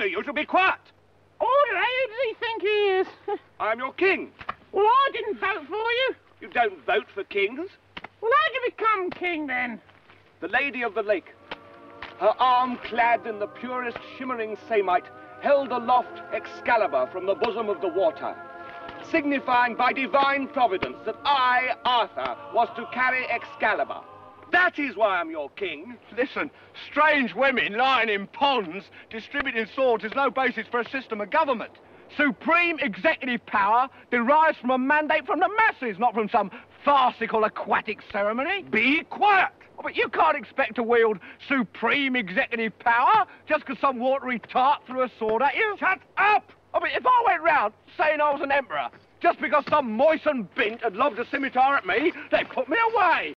order you to be quiet. Who does he think he is? I'm your king. well, I didn't vote for you. You don't vote for kings. Well, how'd you become king then? The Lady of the Lake, her arm clad in the purest shimmering samite, held aloft Excalibur from the bosom of the water, signifying by divine providence that I, Arthur, was to carry Excalibur. That is why I'm your king. Listen, strange women lying in ponds distributing swords is no basis for a system of government. Supreme executive power derives from a mandate from the masses, not from some farcical aquatic ceremony. Be quiet. Oh, but you can't expect to wield supreme executive power just because some watery tart threw a sword at you. Shut up! Oh, but if I went round saying I was an emperor just because some moistened bint had lobbed a scimitar at me, they'd put me away.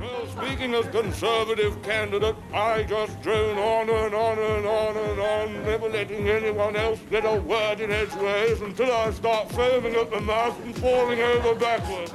Well, speaking as conservative candidate, I just drone on and on and on and on, never letting anyone else get a word in edgeways until I start foaming at the mouth and falling over backwards.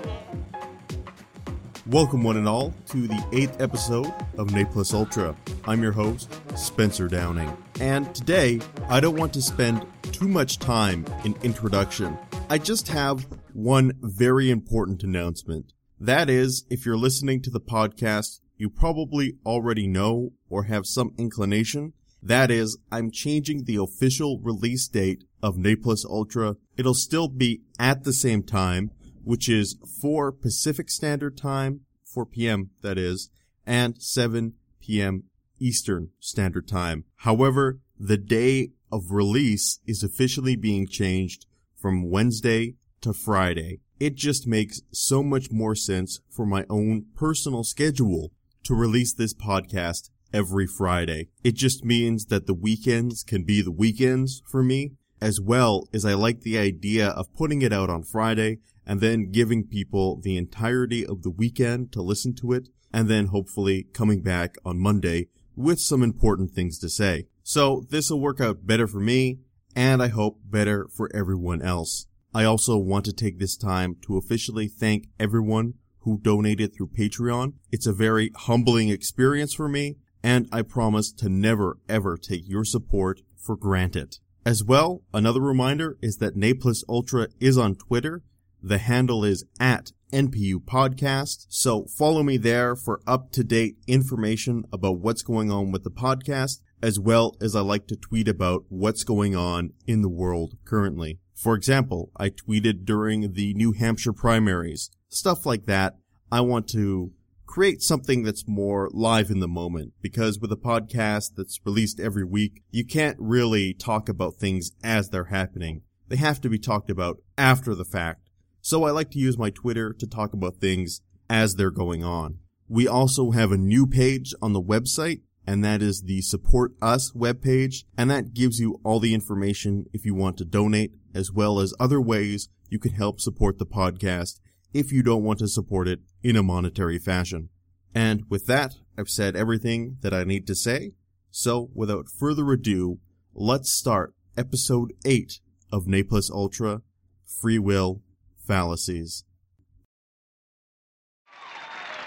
Welcome, one and all, to the eighth episode of Ne Plus Ultra. I'm your host, Spencer Downing. And today, I don't want to spend too much time in introduction. I just have one very important announcement. That is, if you're listening to the podcast, you probably already know or have some inclination. That is, I'm changing the official release date of Ne Plus Ultra. It'll still be at the same time, which is 4 Pacific Standard Time, 4 p.m. that is, and 7 p.m. Eastern Standard Time. However, the day of release is officially being changed from Wednesday to Friday. It just makes so much more sense for my own personal schedule to release this podcast every Friday. It just means that the weekends can be the weekends for me, as well as I like the idea of putting it out on Friday and then giving people the entirety of the weekend to listen to it, and then hopefully coming back on Monday with some important things to say. So this will work out better for me, and I hope better for everyone else. I also want to take this time to officially thank everyone who donated through Patreon. It's a very humbling experience for me, and I promise to never ever take your support for granted. As well, another reminder is that Ne Plus Ultra is on Twitter. The handle is at NPU Podcast. So follow me there for up to date information about what's going on with the podcast, as well as I like to tweet about what's going on in the world currently. For example, I tweeted during the New Hampshire primaries, stuff like that. I want to create something that's more live in the moment because with a podcast that's released every week, you can't really talk about things as they're happening. They have to be talked about after the fact. So I like to use my Twitter to talk about things as they're going on. We also have a new page on the website and that is the support us webpage and that gives you all the information if you want to donate as well as other ways you can help support the podcast if you don't want to support it in a monetary fashion. And with that, I've said everything that I need to say. So without further ado, let's start episode 8 of Ne Plus Ultra Free Will Fallacies.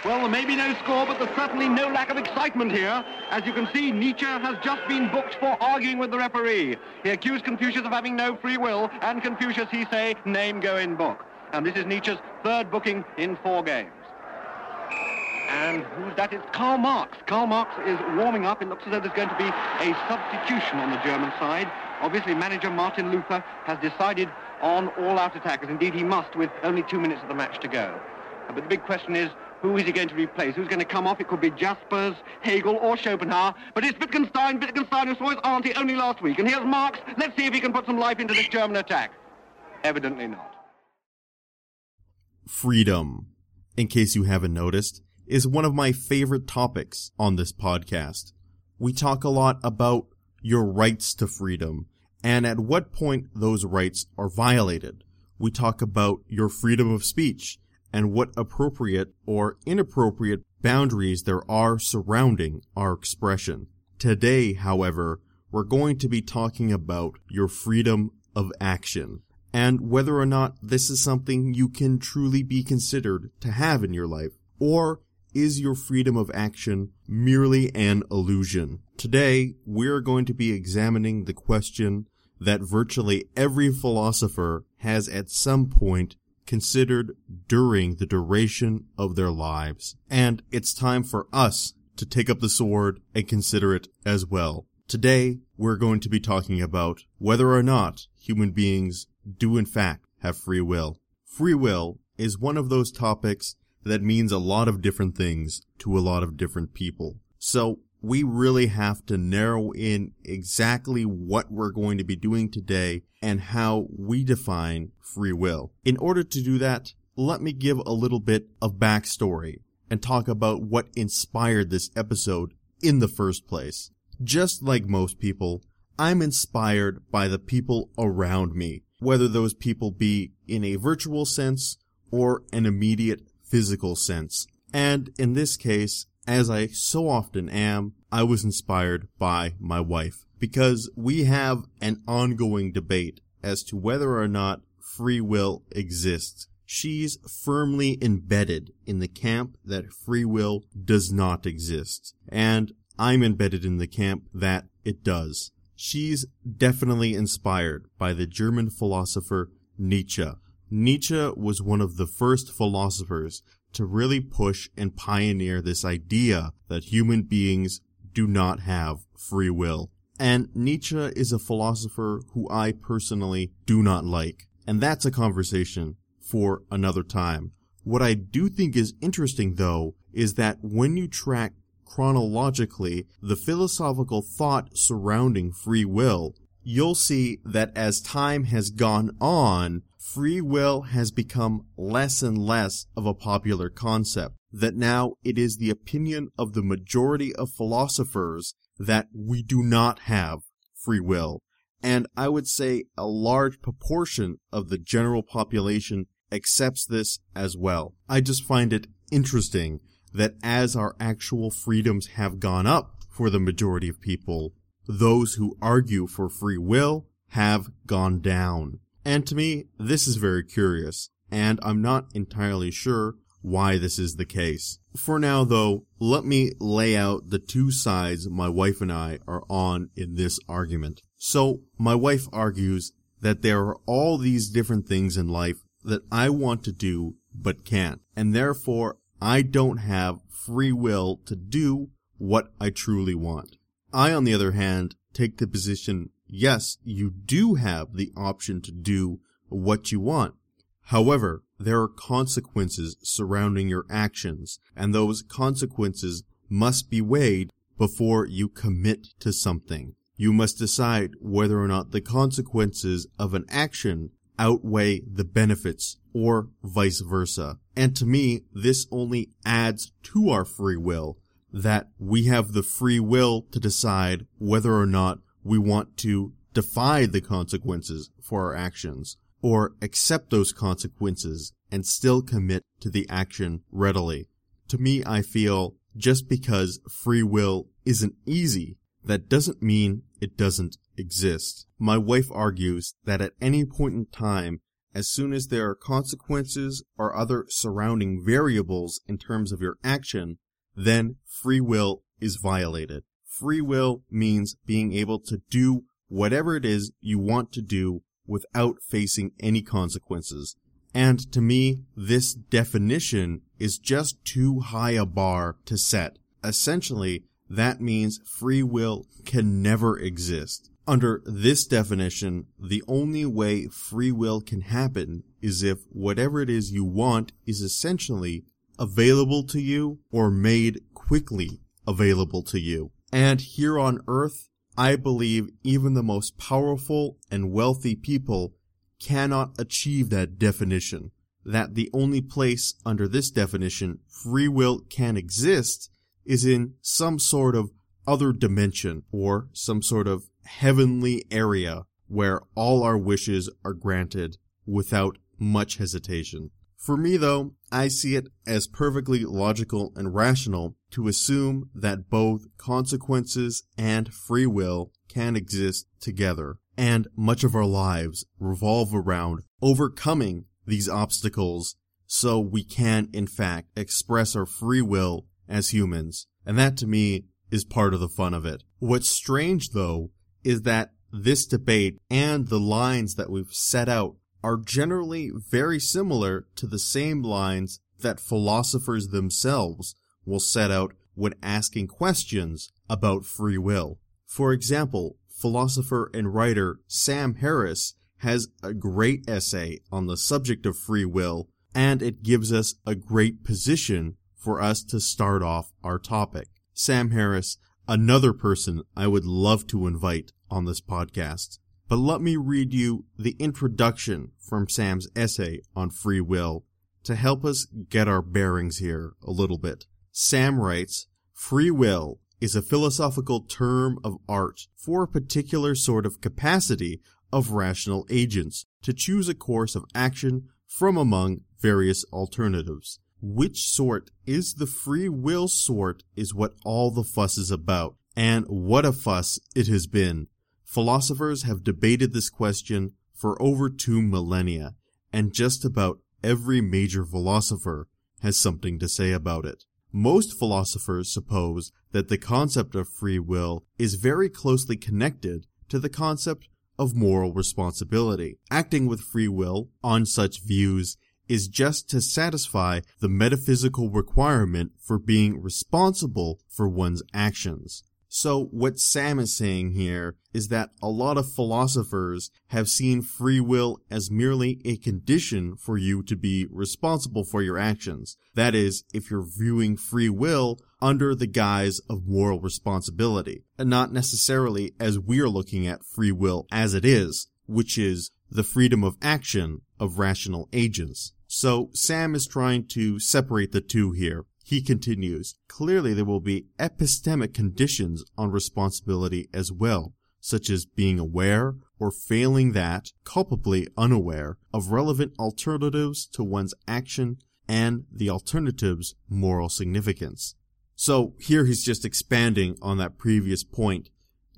Well, there may be no score, but there's certainly no lack of excitement here. As you can see, Nietzsche has just been booked for arguing with the referee. He accused Confucius of having no free will, and Confucius, he say, name go in book. And this is Nietzsche's third booking in four games. And who's that? It's Karl Marx. Karl Marx is warming up. It looks as though there's going to be a substitution on the German side. Obviously, manager Martin Luther has decided on all-out attackers. Indeed, he must with only two minutes of the match to go. But the big question is, who is he going to replace? Who's going to come off? It could be Jaspers, Hegel, or Schopenhauer. But it's Wittgenstein, Wittgenstein who saw his auntie only last week. And here's Marx. Let's see if he can put some life into this German attack. Evidently not. Freedom, in case you haven't noticed, is one of my favorite topics on this podcast. We talk a lot about your rights to freedom and at what point those rights are violated. We talk about your freedom of speech and what appropriate or inappropriate boundaries there are surrounding our expression. Today, however, we're going to be talking about your freedom of action and whether or not this is something you can truly be considered to have in your life or is your freedom of action merely an illusion? Today, we're going to be examining the question that virtually every philosopher has at some point considered during the duration of their lives. And it's time for us to take up the sword and consider it as well. Today, we're going to be talking about whether or not human beings do in fact have free will. Free will is one of those topics that means a lot of different things to a lot of different people. So we really have to narrow in exactly what we're going to be doing today and how we define free will. In order to do that, let me give a little bit of backstory and talk about what inspired this episode in the first place. Just like most people, I'm inspired by the people around me, whether those people be in a virtual sense or an immediate physical sense. And in this case, as I so often am, I was inspired by my wife because we have an ongoing debate as to whether or not free will exists. She's firmly embedded in the camp that free will does not exist. And I'm embedded in the camp that it does. She's definitely inspired by the German philosopher Nietzsche. Nietzsche was one of the first philosophers to really push and pioneer this idea that human beings do not have free will. And Nietzsche is a philosopher who I personally do not like. And that's a conversation for another time. What I do think is interesting though is that when you track chronologically the philosophical thought surrounding free will, you'll see that as time has gone on, free will has become less and less of a popular concept. That now it is the opinion of the majority of philosophers that we do not have free will. And I would say a large proportion of the general population accepts this as well. I just find it interesting that as our actual freedoms have gone up for the majority of people, those who argue for free will have gone down. And to me, this is very curious, and I'm not entirely sure why this is the case. For now though, let me lay out the two sides my wife and I are on in this argument. So, my wife argues that there are all these different things in life that I want to do but can't, and therefore I don't have free will to do what I truly want. I, on the other hand, take the position yes, you do have the option to do what you want. However, there are consequences surrounding your actions, and those consequences must be weighed before you commit to something. You must decide whether or not the consequences of an action outweigh the benefits or vice versa. And to me, this only adds to our free will that we have the free will to decide whether or not we want to defy the consequences for our actions or accept those consequences and still commit to the action readily. To me, I feel just because free will isn't easy, that doesn't mean it doesn't exist. My wife argues that at any point in time, as soon as there are consequences or other surrounding variables in terms of your action, then free will is violated. Free will means being able to do whatever it is you want to do without facing any consequences. And to me, this definition is just too high a bar to set. Essentially, that means free will can never exist. Under this definition, the only way free will can happen is if whatever it is you want is essentially available to you or made quickly available to you. And here on earth, I believe even the most powerful and wealthy people cannot achieve that definition. That the only place under this definition free will can exist is in some sort of other dimension or some sort of heavenly area where all our wishes are granted without much hesitation. For me though, I see it as perfectly logical and rational to assume that both consequences and free will can exist together. And much of our lives revolve around overcoming these obstacles so we can, in fact, express our free will as humans. And that to me is part of the fun of it. What's strange though is that this debate and the lines that we've set out are generally very similar to the same lines that philosophers themselves will set out when asking questions about free will. For example, philosopher and writer Sam Harris has a great essay on the subject of free will, and it gives us a great position for us to start off our topic. Sam Harris, another person I would love to invite on this podcast. But let me read you the introduction from Sam's essay on free will to help us get our bearings here a little bit. Sam writes, Free will is a philosophical term of art for a particular sort of capacity of rational agents to choose a course of action from among various alternatives. Which sort is the free will sort is what all the fuss is about, and what a fuss it has been. Philosophers have debated this question for over two millennia, and just about every major philosopher has something to say about it. Most philosophers suppose that the concept of free will is very closely connected to the concept of moral responsibility. Acting with free will on such views is just to satisfy the metaphysical requirement for being responsible for one's actions. So what Sam is saying here is that a lot of philosophers have seen free will as merely a condition for you to be responsible for your actions. That is, if you're viewing free will under the guise of moral responsibility, and not necessarily as we're looking at free will as it is, which is the freedom of action of rational agents. So Sam is trying to separate the two here. He continues, clearly there will be epistemic conditions on responsibility as well, such as being aware or failing that, culpably unaware, of relevant alternatives to one's action and the alternative's moral significance. So here he's just expanding on that previous point.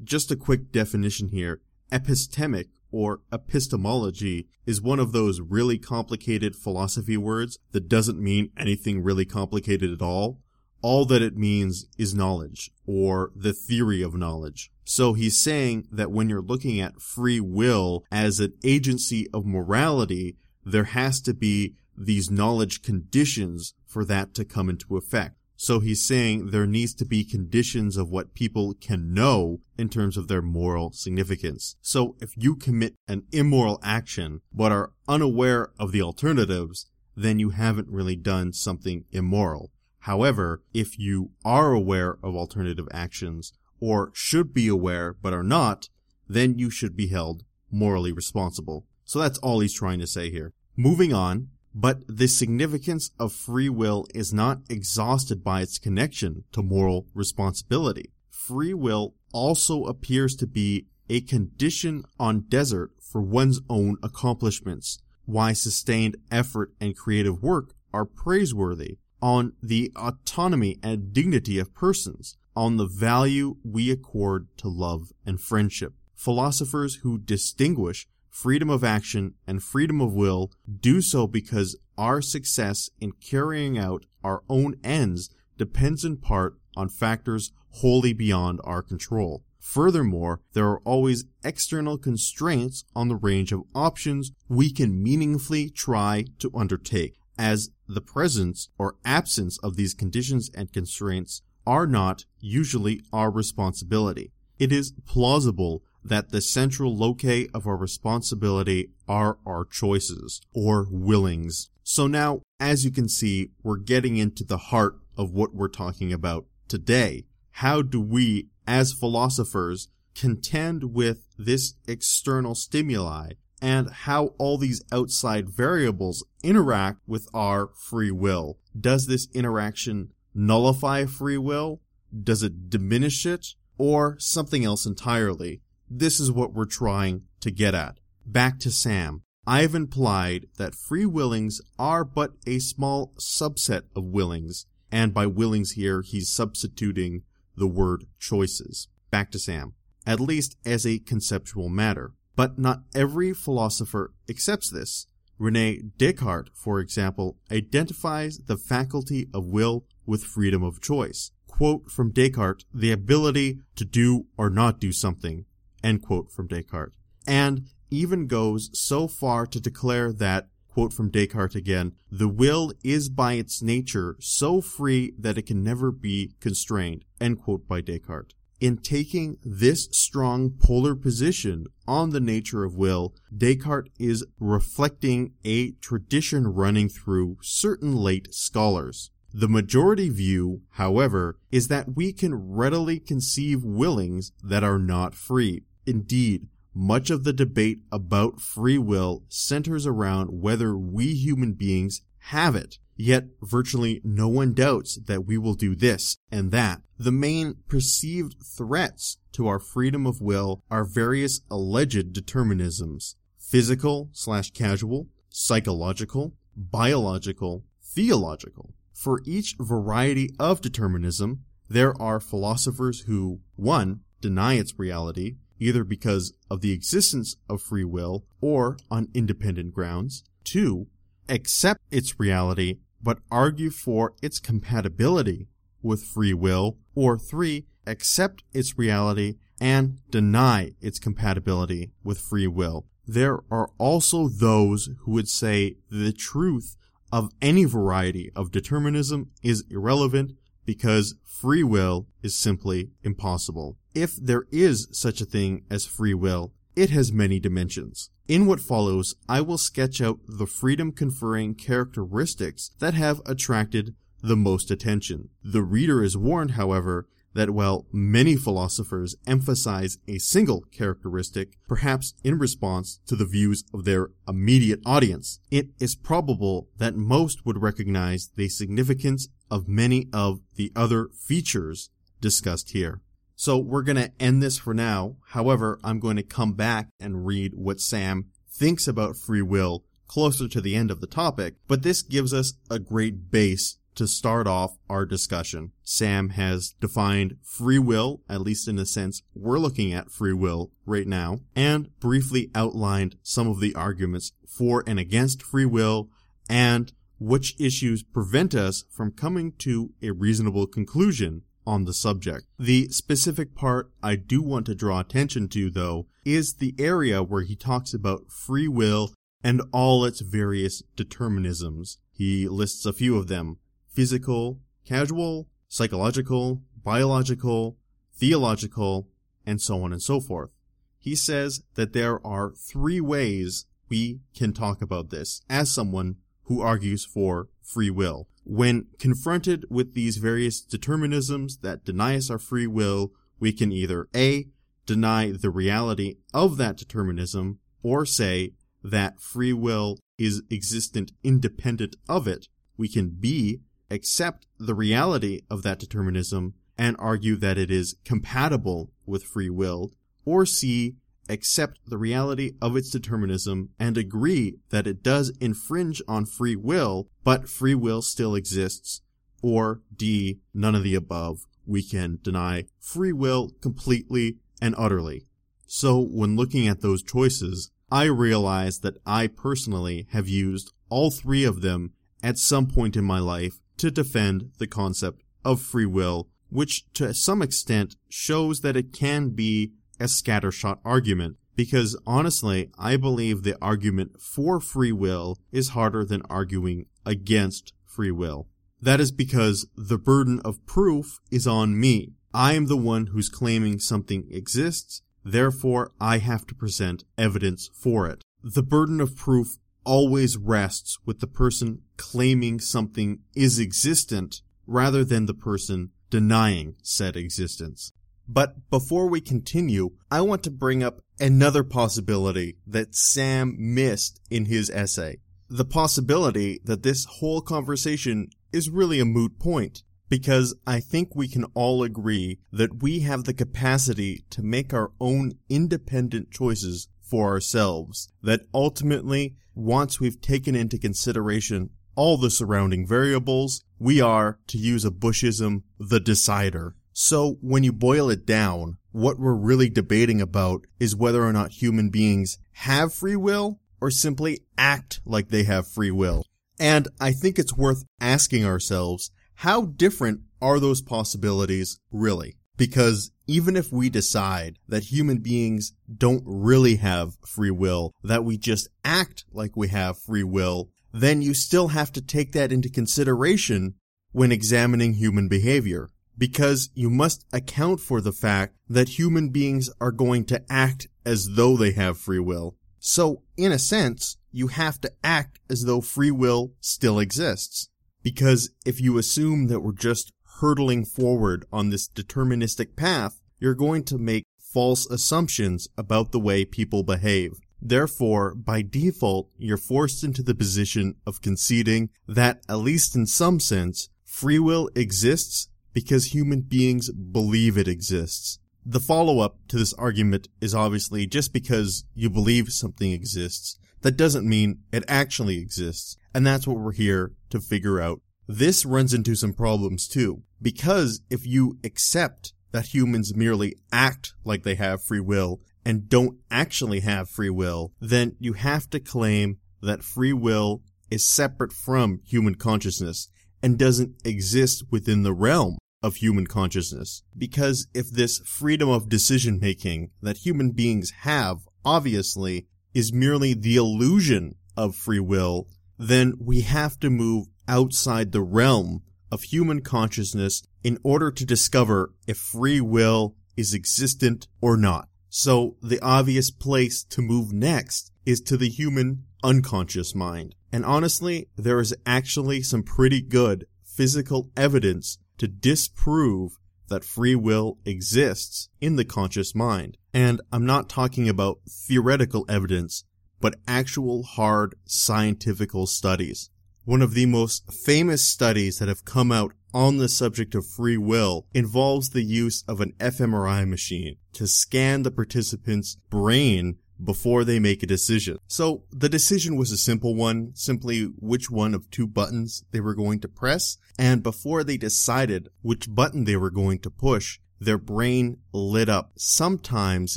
Just a quick definition here. Epistemic or epistemology is one of those really complicated philosophy words that doesn't mean anything really complicated at all. All that it means is knowledge or the theory of knowledge. So he's saying that when you're looking at free will as an agency of morality, there has to be these knowledge conditions for that to come into effect. So he's saying there needs to be conditions of what people can know in terms of their moral significance. So if you commit an immoral action but are unaware of the alternatives, then you haven't really done something immoral. However, if you are aware of alternative actions or should be aware but are not, then you should be held morally responsible. So that's all he's trying to say here. Moving on, but the significance of free will is not exhausted by its connection to moral responsibility. Free will also appears to be a condition on desert for one's own accomplishments, why sustained effort and creative work are praiseworthy, on the autonomy and dignity of persons, on the value we accord to love and friendship. Philosophers who distinguish freedom of action, and freedom of will do so because our success in carrying out our own ends depends in part on factors wholly beyond our control. Furthermore, there are always external constraints on the range of options we can meaningfully try to undertake, as the presence or absence of these conditions and constraints are not usually our responsibility. It is plausible that the central locus of our responsibility are our choices or willings. So now, as you can see, we're getting into the heart of what we're talking about today. How do we, as philosophers, contend with this external stimuli and how all these outside variables interact with our free will? Does this interaction nullify free will? Does it diminish it? Or something else entirely? This is what we're trying to get at. Back to Sam. I've implied that free willings are but a small subset of willings, and by willings here, he's substituting the word choices. Back to Sam. At least as a conceptual matter. But not every philosopher accepts this, Rene Descartes, for example, identifies the faculty of will with freedom of choice. Quote from Descartes, the ability to do or not do something. End quote from Descartes. And even goes so far to declare that, quote from Descartes again, the will is by its nature so free that it can never be constrained. End quote by Descartes. In taking this strong polar position on the nature of will, Descartes is reflecting a tradition running through certain late scholars. The majority view, however, is that we can readily conceive willings that are not free. Indeed, much of the debate about free will centers around whether we human beings have it. Yet virtually no one doubts that we will do this and that. The main perceived threats to our freedom of will are various alleged determinisms. Physical slash casual, psychological, biological, theological. For each variety of determinism, there are philosophers who, 1. deny its reality, either because of the existence of free will or on independent grounds, 2 accept its reality but argue for its compatibility with free will, or 3. accept its reality and deny its compatibility with free will. There are also those who would say the truth of any variety of determinism is irrelevant because free will is simply impossible. If there is such a thing as free will, it has many dimensions. In what follows, I will sketch out the freedom conferring characteristics that have attracted the most attention. The reader is warned, however, that while many philosophers emphasize a single characteristic, perhaps in response to the views of their immediate audience, it is probable that most would recognize the significance of many of the other features discussed here. So we're going to end this for now. However, I'm going to come back and read what Sam thinks about free will closer to the end of the topic, but this gives us a great base to start off our discussion. Sam has defined free will, at least in the sense we're looking at free will right now, and briefly outlined some of the arguments for and against free will and which issues prevent us from coming to a reasonable conclusion on the subject. The specific part I do want to draw attention to, though, is the area where he talks about free will and all its various determinisms. He lists a few of them physical, casual, psychological, biological, theological, and so on and so forth. He says that there are three ways we can talk about this as someone who argues for free will. When confronted with these various determinisms that deny us our free will, we can either A, deny the reality of that determinism, or say that free will is existent independent of it. We can B, accept the reality of that determinism and argue that it is compatible with free will, or C, accept the reality of its determinism and agree that it does infringe on free will, but free will still exists, or D, none of the above. We can deny free will completely and utterly. So when looking at those choices, I realize that I personally have used all three of them at some point in my life to defend the concept of free will, which to some extent shows that it can be a scattershot argument because honestly, I believe the argument for free will is harder than arguing against free will. That is because the burden of proof is on me. I am the one who's claiming something exists, therefore I have to present evidence for it. The burden of proof always rests with the person claiming something is existent rather than the person denying said existence. But before we continue, I want to bring up another possibility that Sam missed in his essay. The possibility that this whole conversation is really a moot point. Because I think we can all agree that we have the capacity to make our own independent choices for ourselves. That ultimately, once we've taken into consideration all the surrounding variables, we are, to use a Bushism, the decider. So when you boil it down, what we're really debating about is whether or not human beings have free will or simply act like they have free will. And I think it's worth asking ourselves, how different are those possibilities really? Because even if we decide that human beings don't really have free will, that we just act like we have free will, then you still have to take that into consideration when examining human behavior. Because you must account for the fact that human beings are going to act as though they have free will. So, in a sense, you have to act as though free will still exists. Because if you assume that we're just hurtling forward on this deterministic path, you're going to make false assumptions about the way people behave. Therefore, by default, you're forced into the position of conceding that, at least in some sense, free will exists because human beings believe it exists. The follow-up to this argument is obviously just because you believe something exists, that doesn't mean it actually exists, and that's what we're here to figure out. This runs into some problems too, because if you accept that humans merely act like they have free will and don't actually have free will, then you have to claim that free will is separate from human consciousness and doesn't exist within the realm of human consciousness. Because if this freedom of decision making that human beings have, obviously, is merely the illusion of free will, then we have to move outside the realm of human consciousness in order to discover if free will is existent or not. So the obvious place to move next is to the human unconscious mind. And honestly, there is actually some pretty good physical evidence to disprove that free will exists in the conscious mind. And I'm not talking about theoretical evidence, but actual hard scientific studies. One of the most famous studies that have come out on the subject of free will involves the use of an fMRI machine to scan the participant's brain before they make a decision. So the decision was a simple one, simply which one of two buttons they were going to press. And before they decided which button they were going to push, their brain lit up sometimes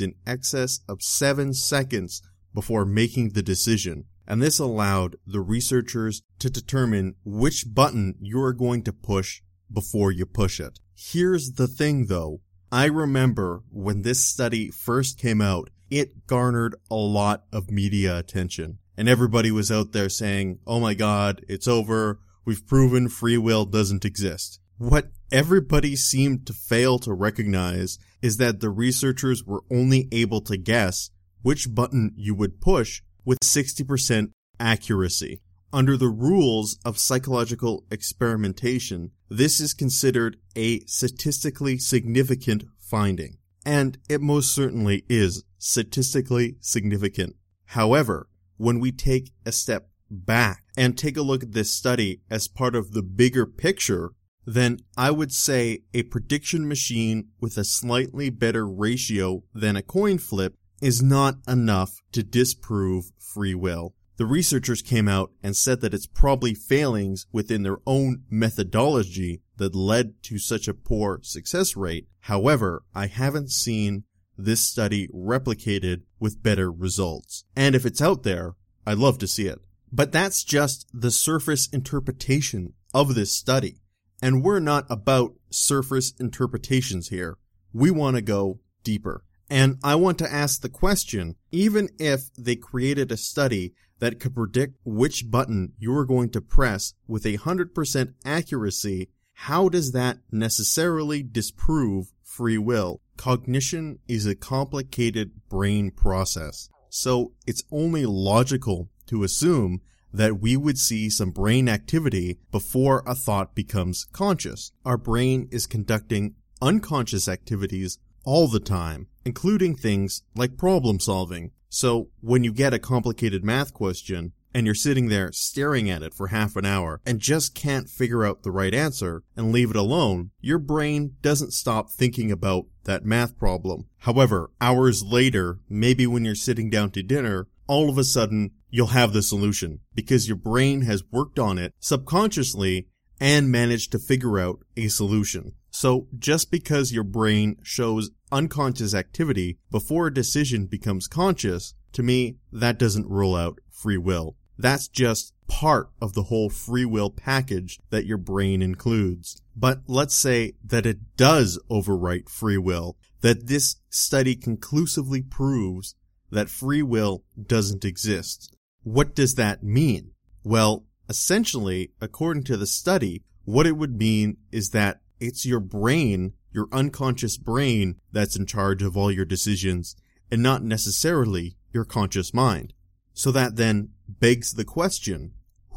in excess of seven seconds before making the decision. And this allowed the researchers to determine which button you are going to push before you push it. Here's the thing though. I remember when this study first came out, it garnered a lot of media attention. And everybody was out there saying, oh my god, it's over. We've proven free will doesn't exist. What everybody seemed to fail to recognize is that the researchers were only able to guess which button you would push with 60% accuracy. Under the rules of psychological experimentation, this is considered a statistically significant finding. And it most certainly is statistically significant. However, when we take a step back and take a look at this study as part of the bigger picture, then I would say a prediction machine with a slightly better ratio than a coin flip is not enough to disprove free will. The researchers came out and said that it's probably failings within their own methodology that led to such a poor success rate. However, I haven't seen this study replicated with better results. And if it's out there, I'd love to see it. But that's just the surface interpretation of this study. And we're not about surface interpretations here. We want to go deeper. And I want to ask the question, even if they created a study that could predict which button you are going to press with a 100% accuracy, how does that necessarily disprove free will? Cognition is a complicated brain process, so it's only logical to assume that we would see some brain activity before a thought becomes conscious. Our brain is conducting unconscious activities all the time, including things like problem solving. So when you get a complicated math question and you're sitting there staring at it for half an hour and just can't figure out the right answer and leave it alone, your brain doesn't stop thinking about that math problem. However, hours later, maybe when you're sitting down to dinner, all of a sudden you'll have the solution because your brain has worked on it subconsciously and managed to figure out a solution. So just because your brain shows unconscious activity before a decision becomes conscious, to me, that doesn't rule out free will. That's just part of the whole free will package that your brain includes. But let's say that it does overwrite free will, that this study conclusively proves that free will doesn't exist. What does that mean? Well, essentially, according to the study, what it would mean is that it's your brain, your unconscious brain, that's in charge of all your decisions and not necessarily your conscious mind. So that then begs the question,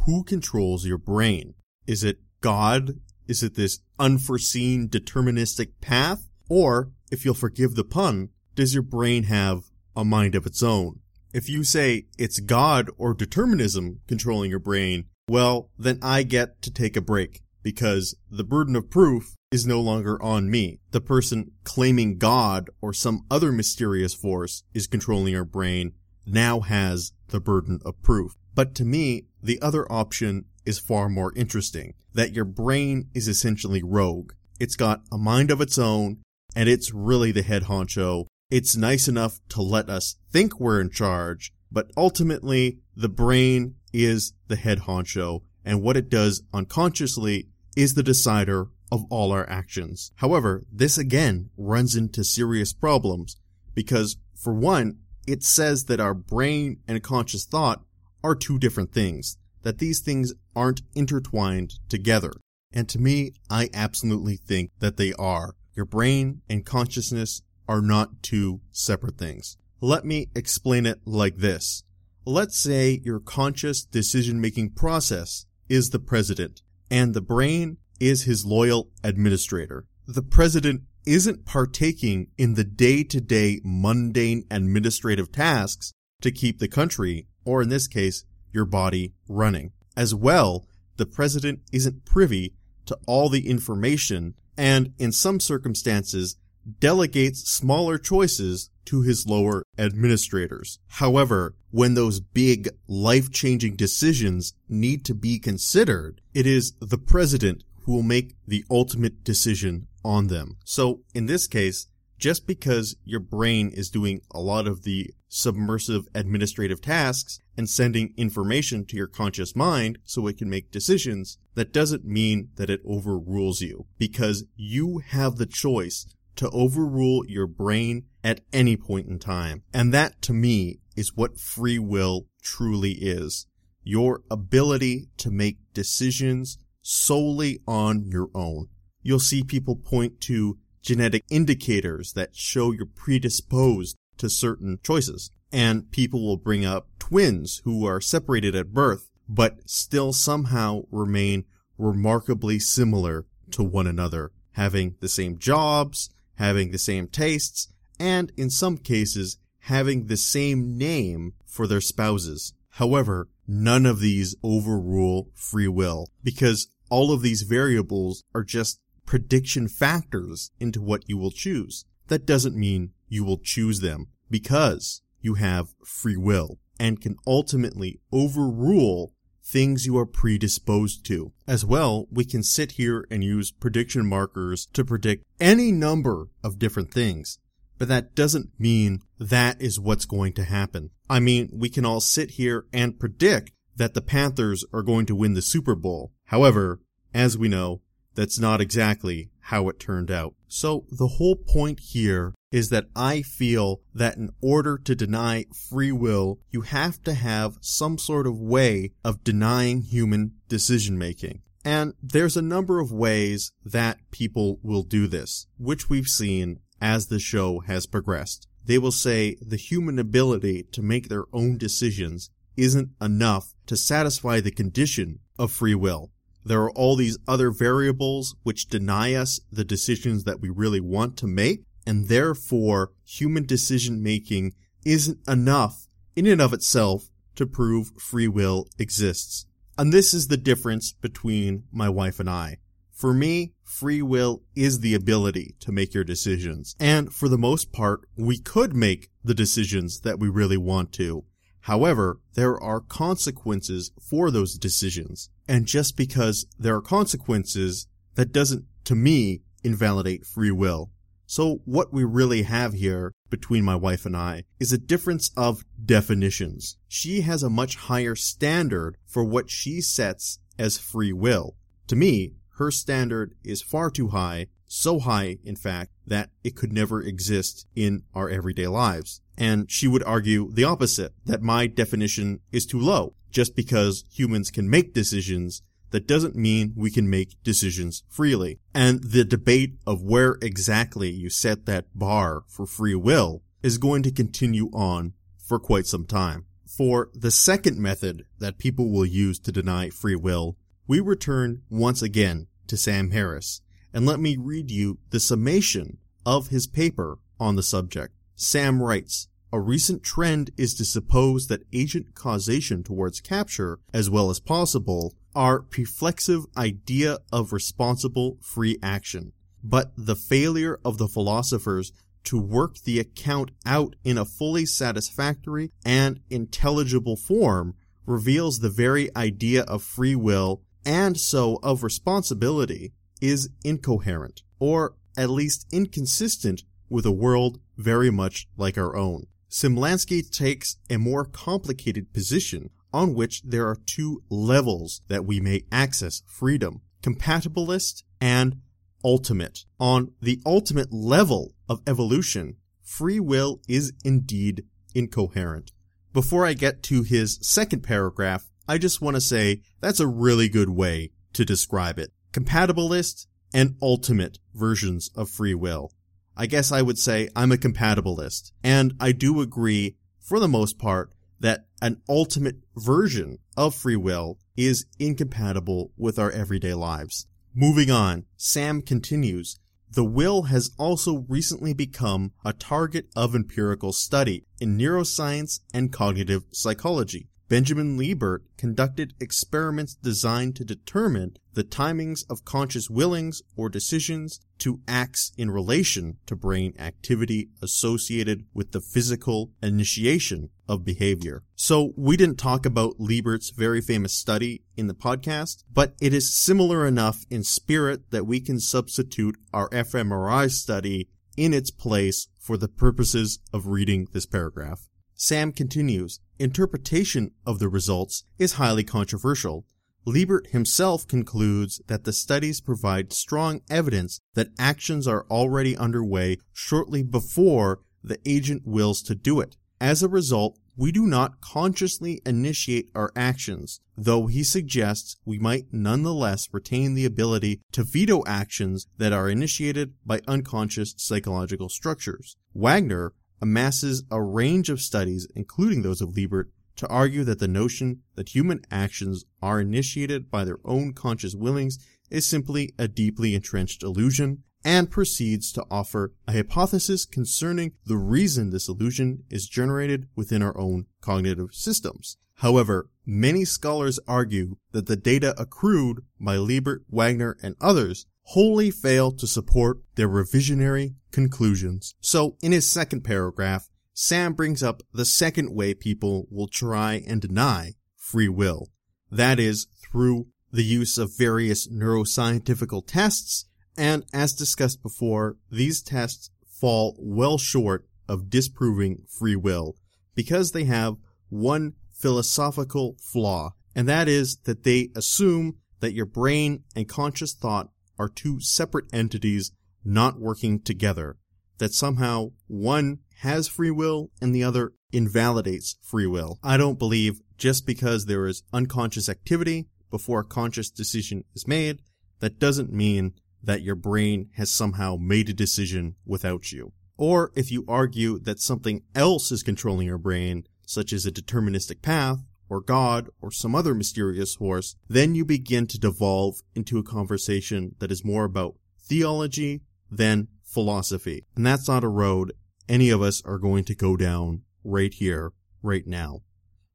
who controls your brain? Is it God? Is it this unforeseen deterministic path? Or, if you'll forgive the pun, does your brain have a mind of its own? If you say it's God or determinism controlling your brain, well, then I get to take a break because the burden of proof is no longer on me. The person claiming God or some other mysterious force is controlling our brain now has the burden of proof. But to me, the other option is far more interesting. That your brain is essentially rogue. It's got a mind of its own, and it's really the head honcho. It's nice enough to let us think we're in charge, but ultimately, the brain is the head honcho, and what it does unconsciously is the decider of all our actions. However, this again runs into serious problems because, for one, it says that our brain and conscious thought are two different things, that these things aren't intertwined together. And to me, I absolutely think that they are. Your brain and consciousness are not two separate things. Let me explain it like this. Let's say your conscious decision making process is the president and the brain is his loyal administrator. The president isn't partaking in the day to day mundane administrative tasks to keep the country, or in this case, your body running. As well, the president isn't privy to all the information and, in some circumstances, delegates smaller choices to his lower administrators. However, when those big life-changing decisions need to be considered, it is the president who will make the ultimate decision on them. So in this case, just because your brain is doing a lot of the submersive administrative tasks and sending information to your conscious mind so it can make decisions, that doesn't mean that it overrules you because you have the choice to overrule your brain at any point in time. And that to me is what free will truly is. Your ability to make decisions solely on your own. You'll see people point to genetic indicators that show you're predisposed to certain choices. And people will bring up twins who are separated at birth, but still somehow remain remarkably similar to one another, having the same jobs, having the same tastes, and in some cases, having the same name for their spouses. However, none of these overrule free will because all of these variables are just prediction factors into what you will choose. That doesn't mean you will choose them because you have free will and can ultimately overrule things you are predisposed to. As well, we can sit here and use prediction markers to predict any number of different things. But that doesn't mean that is what's going to happen. I mean, we can all sit here and predict that the Panthers are going to win the Super Bowl. However, as we know, that's not exactly how it turned out. So the whole point here is that I feel that in order to deny free will, you have to have some sort of way of denying human decision making. And there's a number of ways that people will do this, which we've seen as the show has progressed. They will say the human ability to make their own decisions isn't enough to satisfy the condition of free will. There are all these other variables which deny us the decisions that we really want to make, and therefore human decision making isn't enough in and of itself to prove free will exists. And this is the difference between my wife and I. For me, free will is the ability to make your decisions. And for the most part, we could make the decisions that we really want to. However, there are consequences for those decisions. And just because there are consequences, that doesn't, to me, invalidate free will. So what we really have here between my wife and I is a difference of definitions. She has a much higher standard for what she sets as free will. To me, her standard is far too high, so high, in fact, that it could never exist in our everyday lives. And she would argue the opposite, that my definition is too low. Just because humans can make decisions, that doesn't mean we can make decisions freely. And the debate of where exactly you set that bar for free will is going to continue on for quite some time. For the second method that people will use to deny free will, we return once again to Sam Harris, and let me read you the summation of his paper on the subject. Sam writes, a recent trend is to suppose that agent causation towards capture, as well as possible, are reflexive idea of responsible free action. But the failure of the philosophers to work the account out in a fully satisfactory and intelligible form reveals the very idea of free will and so of responsibility is incoherent, or at least inconsistent with a world very much like our own. Smilansky takes a more complicated position on which there are two levels that we may access freedom, compatibilist and ultimate. On the ultimate level of evolution, free will is indeed incoherent. Before I get to his second paragraph, I just want to say that's a really good way to describe it. Compatibilist and ultimate versions of free will. I guess I would say I'm a compatibilist, and I do agree, for the most part, that an ultimate version of free will is incompatible with our everyday lives. Moving on, Sam continues, the will has also recently become a target of empirical study in neuroscience and cognitive psychology. Benjamin Libet conducted experiments designed to determine the timings of conscious willings or decisions to acts in relation to brain activity associated with the physical initiation of behavior. So we didn't talk about Libet's very famous study in the podcast, but it is similar enough in spirit that we can substitute our fMRI study in its place for the purposes of reading this paragraph. Sam continues, interpretation of the results is highly controversial. Libet himself concludes that the studies provide strong evidence that actions are already underway shortly before the agent wills to do it. As a result, we do not consciously initiate our actions, though he suggests we might nonetheless retain the ability to veto actions that are initiated by unconscious psychological structures. Wegner amasses a range of studies, including those of Libet, to argue that the notion that human actions are initiated by their own conscious willings is simply a deeply entrenched illusion, and proceeds to offer a hypothesis concerning the reason this illusion is generated within our own cognitive systems. However, many scholars argue that the data accrued by Liebert, Wegner, and others wholly fail to support their revisionary conclusions. So, in his second paragraph, Sam brings up the second way people will try and deny free will. That is, through the use of various neuroscientific tests, and as discussed before, these tests fall well short of disproving free will because they have one philosophical flaw, and that is that they assume that your brain and conscious thought are two separate entities not working together, that somehow one has free will and the other invalidates free will. I don't believe just because there is unconscious activity before a conscious decision is made, that doesn't mean that your brain has somehow made a decision without you. Or if you argue that something else is controlling your brain, such as a deterministic path, or God, or some other mysterious force, then you begin to devolve into a conversation that is more about theology than philosophy. And that's not a road any of us are going to go down right here, right now.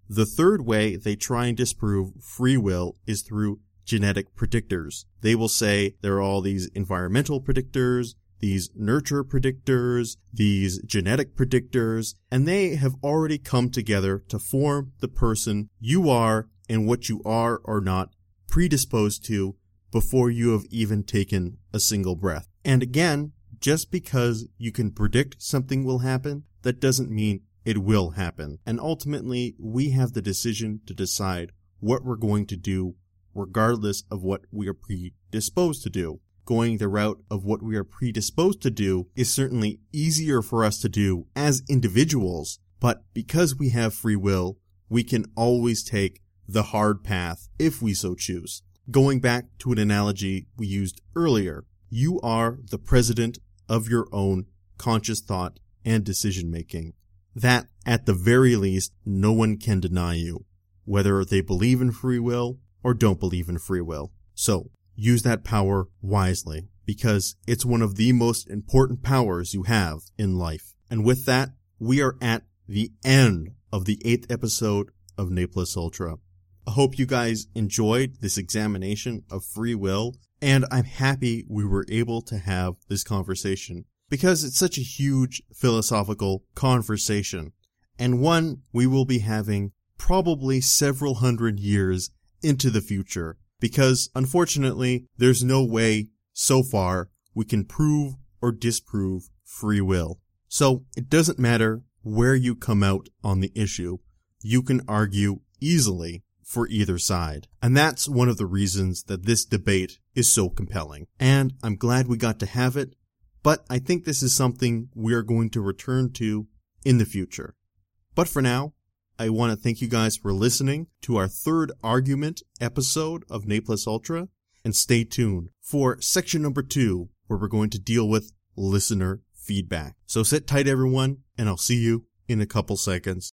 The third way they try and disprove free will is through genetic predictors. They will say there are all these environmental predictors, these nurture predictors, these genetic predictors, and they have already come together to form the person you are and what you are or not predisposed to before you have even taken a single breath. And again, just because you can predict something will happen, that doesn't mean it will happen. And ultimately, we have the decision to decide what we're going to do regardless of what we are predisposed to do. Going the route of what we are predisposed to do is certainly easier for us to do as individuals, but because we have free will, we can always take the hard path if we so choose. Going back to an analogy we used earlier, you are the president of your own conscious thought and decision making. That, at the very least, no one can deny you, whether they believe in free will or don't believe in free will. So, use that power wisely, because it's one of the most important powers you have in life. And with that, we are at the end of the eighth episode of Ne Plus Ultra. I hope you guys enjoyed this examination of free will, and I'm happy we were able to have this conversation because it's such a huge philosophical conversation and one we will be having probably several hundred years into the future because unfortunately there's no way so far we can prove or disprove free will. So it doesn't matter where you come out on the issue. You can argue easily for either side. And that's one of the reasons that this debate is so compelling. And I'm glad we got to have it but I think this is something we are going to return to in the future. But for now, I want to thank you guys for listening to our third argument episode of Ne Plus Ultra, and stay tuned for section number two, where we're going to deal with listener feedback. So sit tight, everyone, and I'll see you in a couple seconds.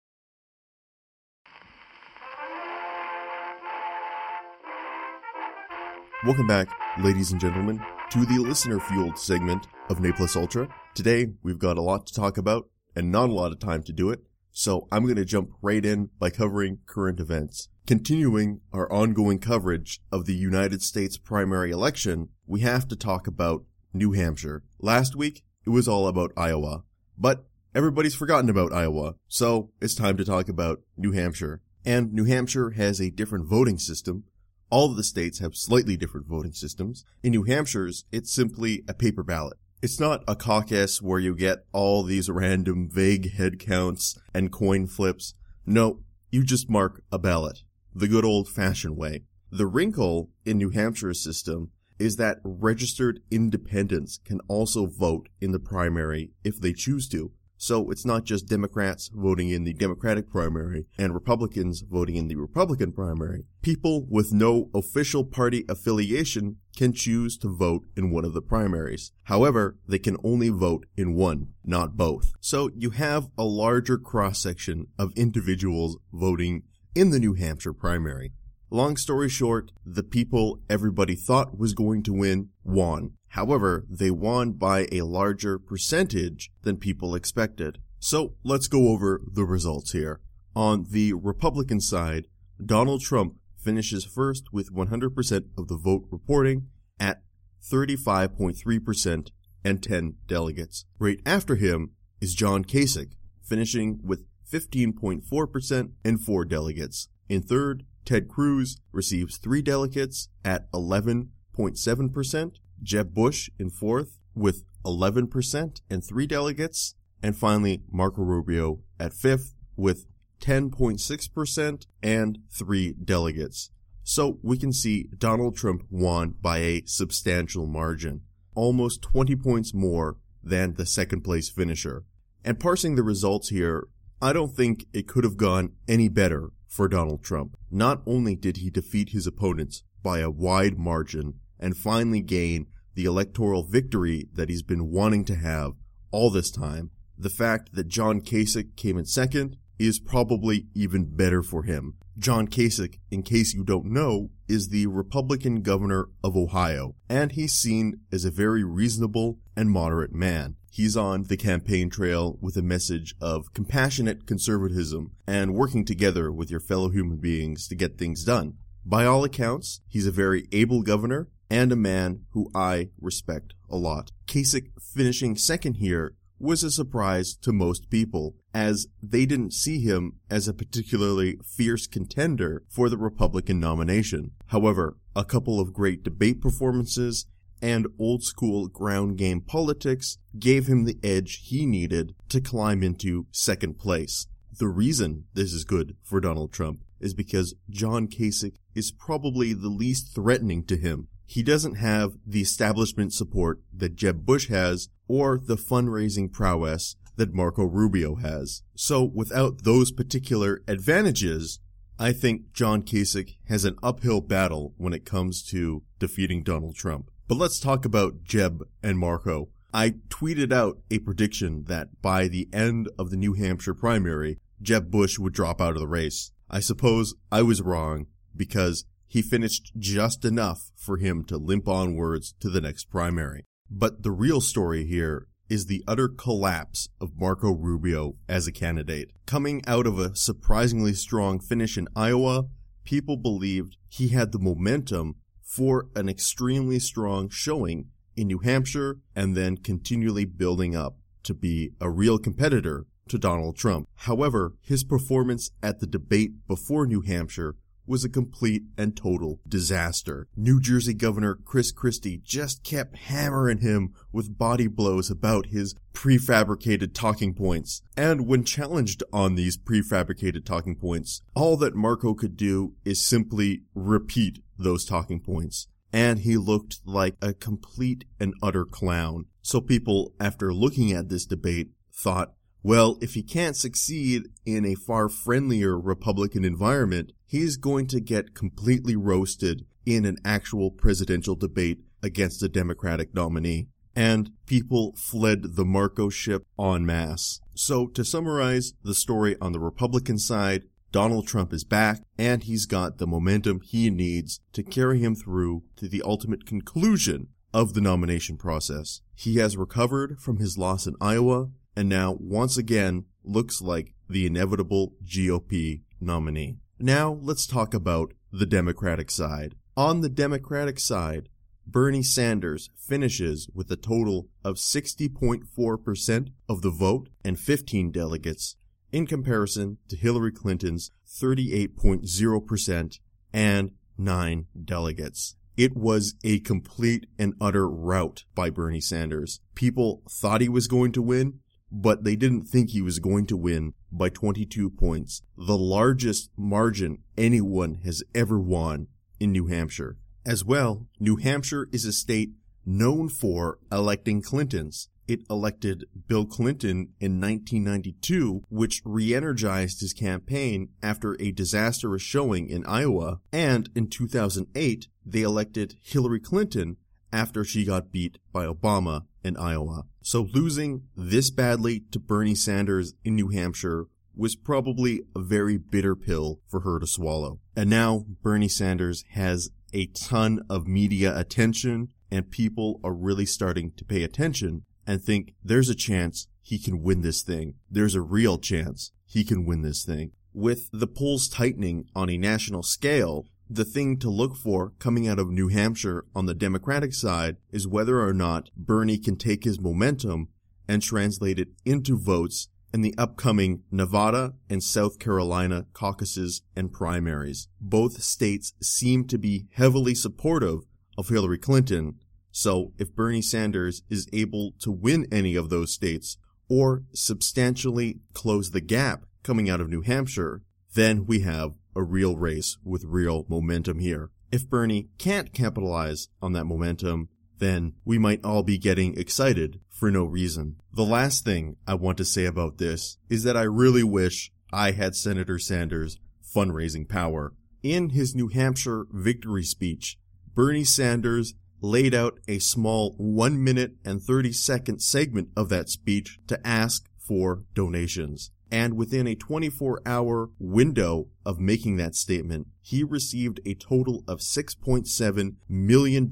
Welcome back, ladies and gentlemen, to the listener fueled segment of Ne Plus Ultra. Today, we've got a lot to talk about and not a lot of time to do it, so I'm going to jump right in by covering current events. Continuing our ongoing coverage of the United States primary election, we have to talk about New Hampshire. Last week, it was all about Iowa, but everybody's forgotten about Iowa, so it's time to talk about New Hampshire. And New Hampshire has a different voting system. All of the states have slightly different voting systems. In New Hampshire's, it's simply a paper ballot. It's not a caucus where you get all these random vague headcounts and coin flips. No, you just mark a ballot. The good old fashioned way. The wrinkle in New Hampshire's system is that registered independents can also vote in the primary if they choose to. So it's not just Democrats voting in the Democratic primary and Republicans voting in the Republican primary. People with no official party affiliation can choose to vote in one of the primaries. However, they can only vote in one, not both. So you have a larger cross section of individuals voting in the New Hampshire primary. Long story short, the people everybody thought was going to win won. However, they won by a larger percentage than people expected. So let's go over the results here. On the Republican side, Donald Trump finishes first with 100% of the vote reporting at 35.3% and 10 delegates. Right after him is John Kasich, finishing with 15.4% and 4 delegates. In third, Ted Cruz receives three delegates at 11.7%. Jeb Bush in fourth with 11% and three delegates. And finally, Marco Rubio at fifth with 10.6% and three delegates. So we can see Donald Trump won by a substantial margin, almost 20 points more than the second place finisher. And parsing the results here, I don't think it could have gone any better for Donald Trump. Not only did he defeat his opponents by a wide margin and finally gain the electoral victory that he's been wanting to have all this time, the fact that John Kasich came in second is probably even better for him. John Kasich, in case you don't know, is the Republican governor of Ohio, and he's seen as a very reasonable and moderate man. He's on the campaign trail with a message of compassionate conservatism and working together with your fellow human beings to get things done. By all accounts, he's a very able governor and a man who I respect a lot. Kasich finishing second here was a surprise to most people, as they didn't see him as a particularly fierce contender for the Republican nomination. However, a couple of great debate performances and old school ground game politics gave him the edge he needed to climb into second place. The reason this is good for Donald Trump is because John Kasich is probably the least threatening to him. He doesn't have the establishment support that Jeb Bush has or the fundraising prowess that Marco Rubio has. So without those particular advantages, I think John Kasich has an uphill battle when it comes to defeating Donald Trump. But let's talk about Jeb and Marco. I tweeted out a prediction that by the end of the New Hampshire primary, Jeb Bush would drop out of the race. I suppose I was wrong because he finished just enough for him to limp onwards to the next primary. But the real story here is the utter collapse of Marco Rubio as a candidate. Coming out of a surprisingly strong finish in Iowa, people believed he had the momentum for an extremely strong showing in New Hampshire and then continually building up to be a real competitor to Donald Trump. However, his performance at the debate before New Hampshire was a complete and total disaster. New Jersey Governor Chris Christie just kept hammering him with body blows about his prefabricated talking points. And when challenged on these prefabricated talking points, all that Marco could do is simply repeat those talking points. And he looked like a complete and utter clown. So people, after looking at this debate, thought, well, if he can't succeed in a far friendlier Republican environment, he's going to get completely roasted in an actual presidential debate against a Democratic nominee. And people fled the Marco ship en masse. So to summarize the story on the Republican side, Donald Trump is back and he's got the momentum he needs to carry him through to the ultimate conclusion of the nomination process. He has recovered from his loss in Iowa and now once again looks like the inevitable GOP nominee. Now let's talk about the Democratic side. On the Democratic side, Bernie Sanders finishes with a total of 60.4% of the vote and 15 delegates in comparison to Hillary Clinton's 38.0% and 9 delegates. It was a complete and utter rout by Bernie Sanders. People thought he was going to win, but they didn't think he was going to win by 22 points, the largest margin anyone has ever won in New Hampshire. As well, New Hampshire is a state known for electing Clintons. It elected Bill Clinton in 1992, which re-energized his campaign after a disastrous showing in Iowa, and in 2008, they elected Hillary Clinton after she got beat by Obama in Iowa. So losing this badly to Bernie Sanders in New Hampshire was probably a very bitter pill for her to swallow. And now Bernie Sanders has a ton of media attention and people are really starting to pay attention and think there's a chance he can win this thing. There's a real chance he can win this thing. With the polls tightening on a national scale, the thing to look for coming out of New Hampshire on the Democratic side is whether or not Bernie can take his momentum and translate it into votes in the upcoming Nevada and South Carolina caucuses and primaries. Both states seem to be heavily supportive of Hillary Clinton, so if Bernie Sanders is able to win any of those states or substantially close the gap coming out of New Hampshire, then we have a real race with real momentum here. If Bernie can't capitalize on that momentum, then we might all be getting excited for no reason. The last thing I want to say about this is that I really wish I had Senator Sanders' fundraising power. In his New Hampshire victory speech, Bernie Sanders laid out a small 1 minute and 30 second segment of that speech to ask for donations and within a 24 hour window of making that statement, he received a total of $6.7 million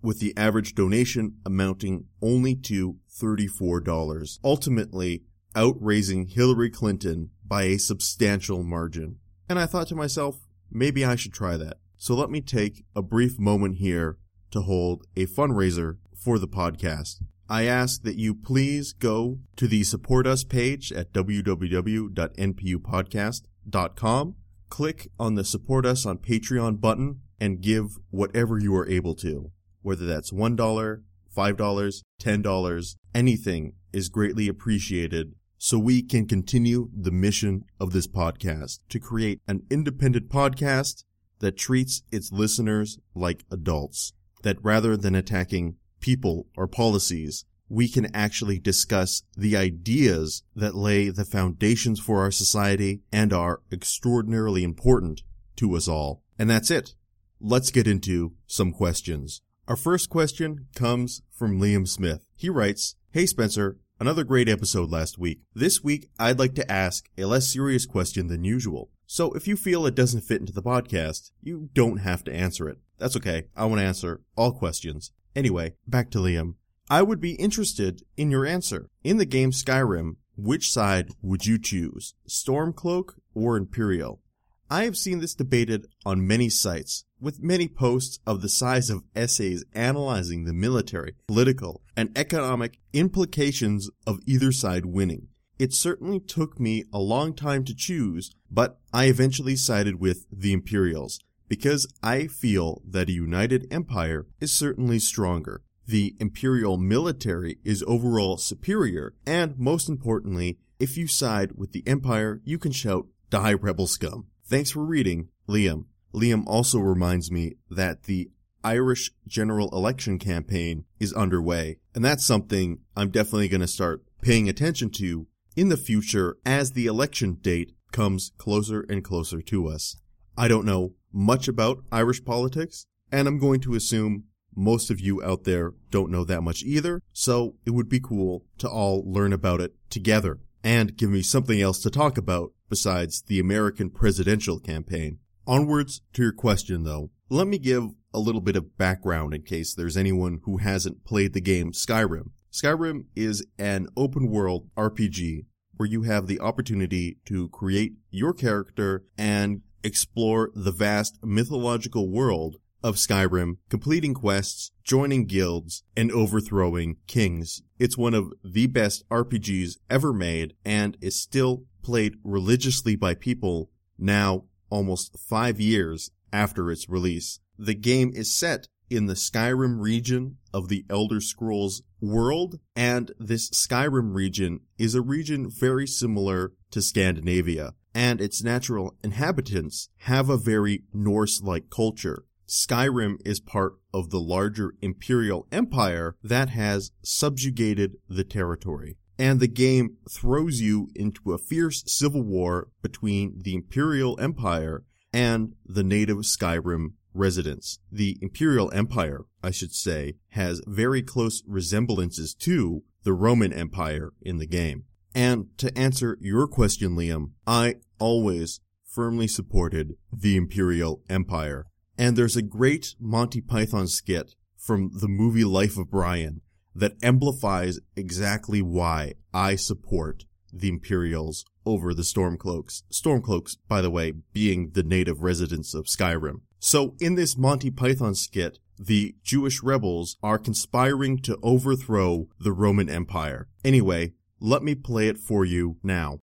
with the average donation amounting only to $34, ultimately outraising Hillary Clinton by a substantial margin. And I thought to myself, maybe I should try that. So let me take a brief moment here to hold a fundraiser for the podcast. I ask that you please go to the support us page at www.npupodcast.com, click on the support us on Patreon button, and give whatever you are able to. whether that's $1, $5, $10, anything is greatly appreciated so we can continue the mission of this podcast to create an independent podcast that treats its listeners like adults. That rather than attacking people or policies, we can actually discuss the ideas that lay the foundations for our society and are extraordinarily important to us all. And that's it. Let's get into some questions. Our first question comes from Liam Smith. He writes, Hey Spencer, another great episode last week. This week, I'd like to ask a less serious question than usual. So if you feel it doesn't fit into the podcast, you don't have to answer it. That's okay. I want to answer all questions. Anyway, back to Liam. I would be interested in your answer. In the game Skyrim, which side would you choose? Stormcloak or Imperial? I have seen this debated on many sites, with many posts of the size of essays analyzing the military, political, and economic implications of either side winning. It certainly took me a long time to choose, but I eventually sided with the Imperials, because I feel that a united empire is certainly stronger. The Imperial military is overall superior, and most importantly, if you side with the Empire, you can shout, Die Rebel Scum. Thanks for reading, Liam. Liam also reminds me that the Irish general election campaign is underway, and that's something I'm definitely going to start paying attention to in the future as the election date comes closer and closer to us. I don't know much about Irish politics, and I'm going to assume most of you out there don't know that much either, so it would be cool to all learn about it together and give me something else to talk about besides the American presidential campaign. Onwards to your question though. Let me give a little bit of background in case there's anyone who hasn't played the game Skyrim. Skyrim is an open world RPG where you have the opportunity to create your character and explore the vast mythological world of Skyrim, completing quests, joining guilds, and overthrowing kings. It's one of the best RPGs ever made and is still played religiously by people now almost five years after its release. The game is set in the Skyrim region of the Elder Scrolls world, and this Skyrim region is a region very similar to Scandinavia, and its natural inhabitants have a very Norse-like culture. Skyrim is part of the larger Imperial Empire that has subjugated the territory. And the game throws you into a fierce civil war between the Imperial Empire and the native Skyrim residents. The Imperial Empire, I should say, has very close resemblances to the Roman Empire in the game. And to answer your question, Liam, I always firmly supported the Imperial Empire. And there's a great Monty Python skit from the movie Life of Brian that amplifies exactly why I support the Imperials over the Stormcloaks. Stormcloaks, by the way, being the native residents of Skyrim. So in this Monty Python skit, the Jewish rebels are conspiring to overthrow the Roman Empire. Anyway, let me play it for you now.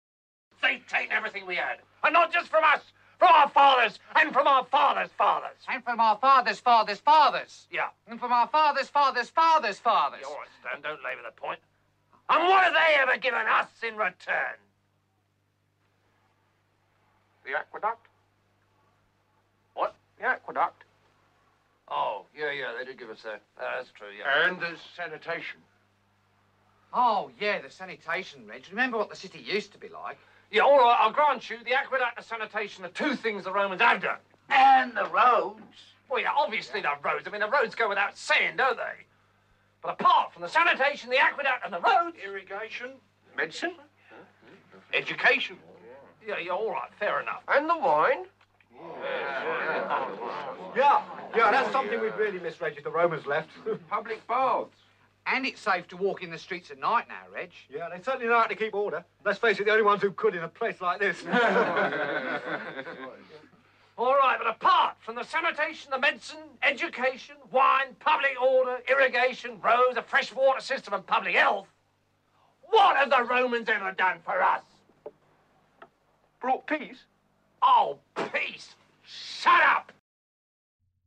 They've taken everything we had. And not just from us, from our fathers and from our fathers' fathers. And from our fathers' fathers' fathers. Yeah. And from our fathers' fathers' fathers' fathers. You're All right, Stan, don't labour the point. And what have they ever given us in return? The aqueduct? What? The aqueduct. Oh, yeah, yeah, they did give us that. Uh, that's true, yeah. And the sanitation. Oh, yeah, the sanitation, Reg. Remember what the city used to be like? Yeah, all right, I'll grant you the aqueduct and sanitation are two things the Romans have done. And the roads. Well, yeah, obviously the roads. I mean, the roads go without saying, don't they? But apart from the sanitation, the aqueduct, and the roads... Irrigation. Medicine. Education. Yeah, yeah, all right, fair enough. And the wine. Yeah, yeah, that's something we'd really miss, Reg, if the Romans left. Public baths. And it's safe to walk in the streets at night now, Reg. yeah, they certainly know how to keep order. Let's face it, the only ones who could in a place like this. All right, but apart from the sanitation, the medicine, education, wine, public order, irrigation, roads, a fresh water system, and public health, what have the Romans ever done for us? Brought peace. Oh, peace! Shut up!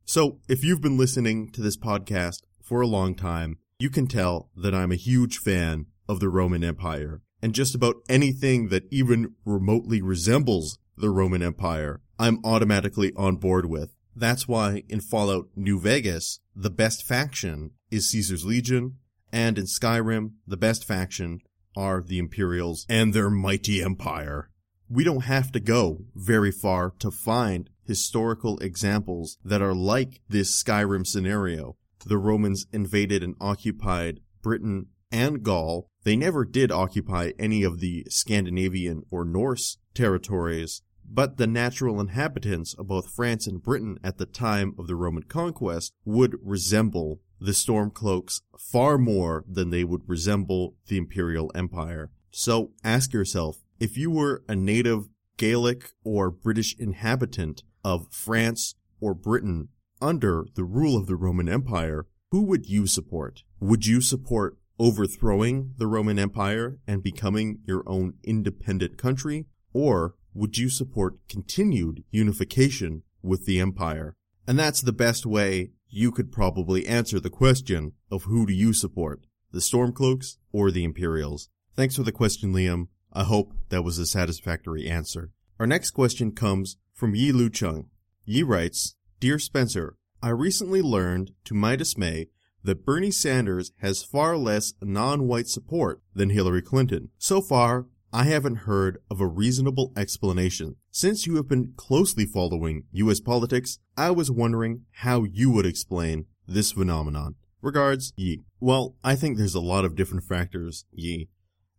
So, if you've been listening to this podcast for a long time, you can tell that I'm a huge fan of the Roman Empire. And just about anything that even remotely resembles the Roman Empire, I'm automatically on board with. That's why in Fallout New Vegas, the best faction is Caesar's Legion, and in Skyrim, the best faction are the Imperials and their mighty empire. We don't have to go very far to find historical examples that are like this Skyrim scenario. The Romans invaded and occupied Britain and Gaul. They never did occupy any of the Scandinavian or Norse territories, but the natural inhabitants of both France and Britain at the time of the Roman conquest would resemble the Stormcloaks far more than they would resemble the Imperial Empire. So ask yourself, if you were a native Gaelic or British inhabitant of France or Britain under the rule of the Roman Empire, who would you support? Would you support overthrowing the Roman Empire and becoming your own independent country? Or would you support continued unification with the empire? And that's the best way you could probably answer the question of who do you support, the Stormcloaks or the Imperials? Thanks for the question, Liam. I hope that was a satisfactory answer. Our next question comes from Yi Lu Chung. Yi writes, Dear Spencer, I recently learned, to my dismay, that Bernie Sanders has far less non-white support than Hillary Clinton. So far, I haven't heard of a reasonable explanation. Since you have been closely following US politics, I was wondering how you would explain this phenomenon. Regards, Yi. Well, I think there's a lot of different factors, Yi.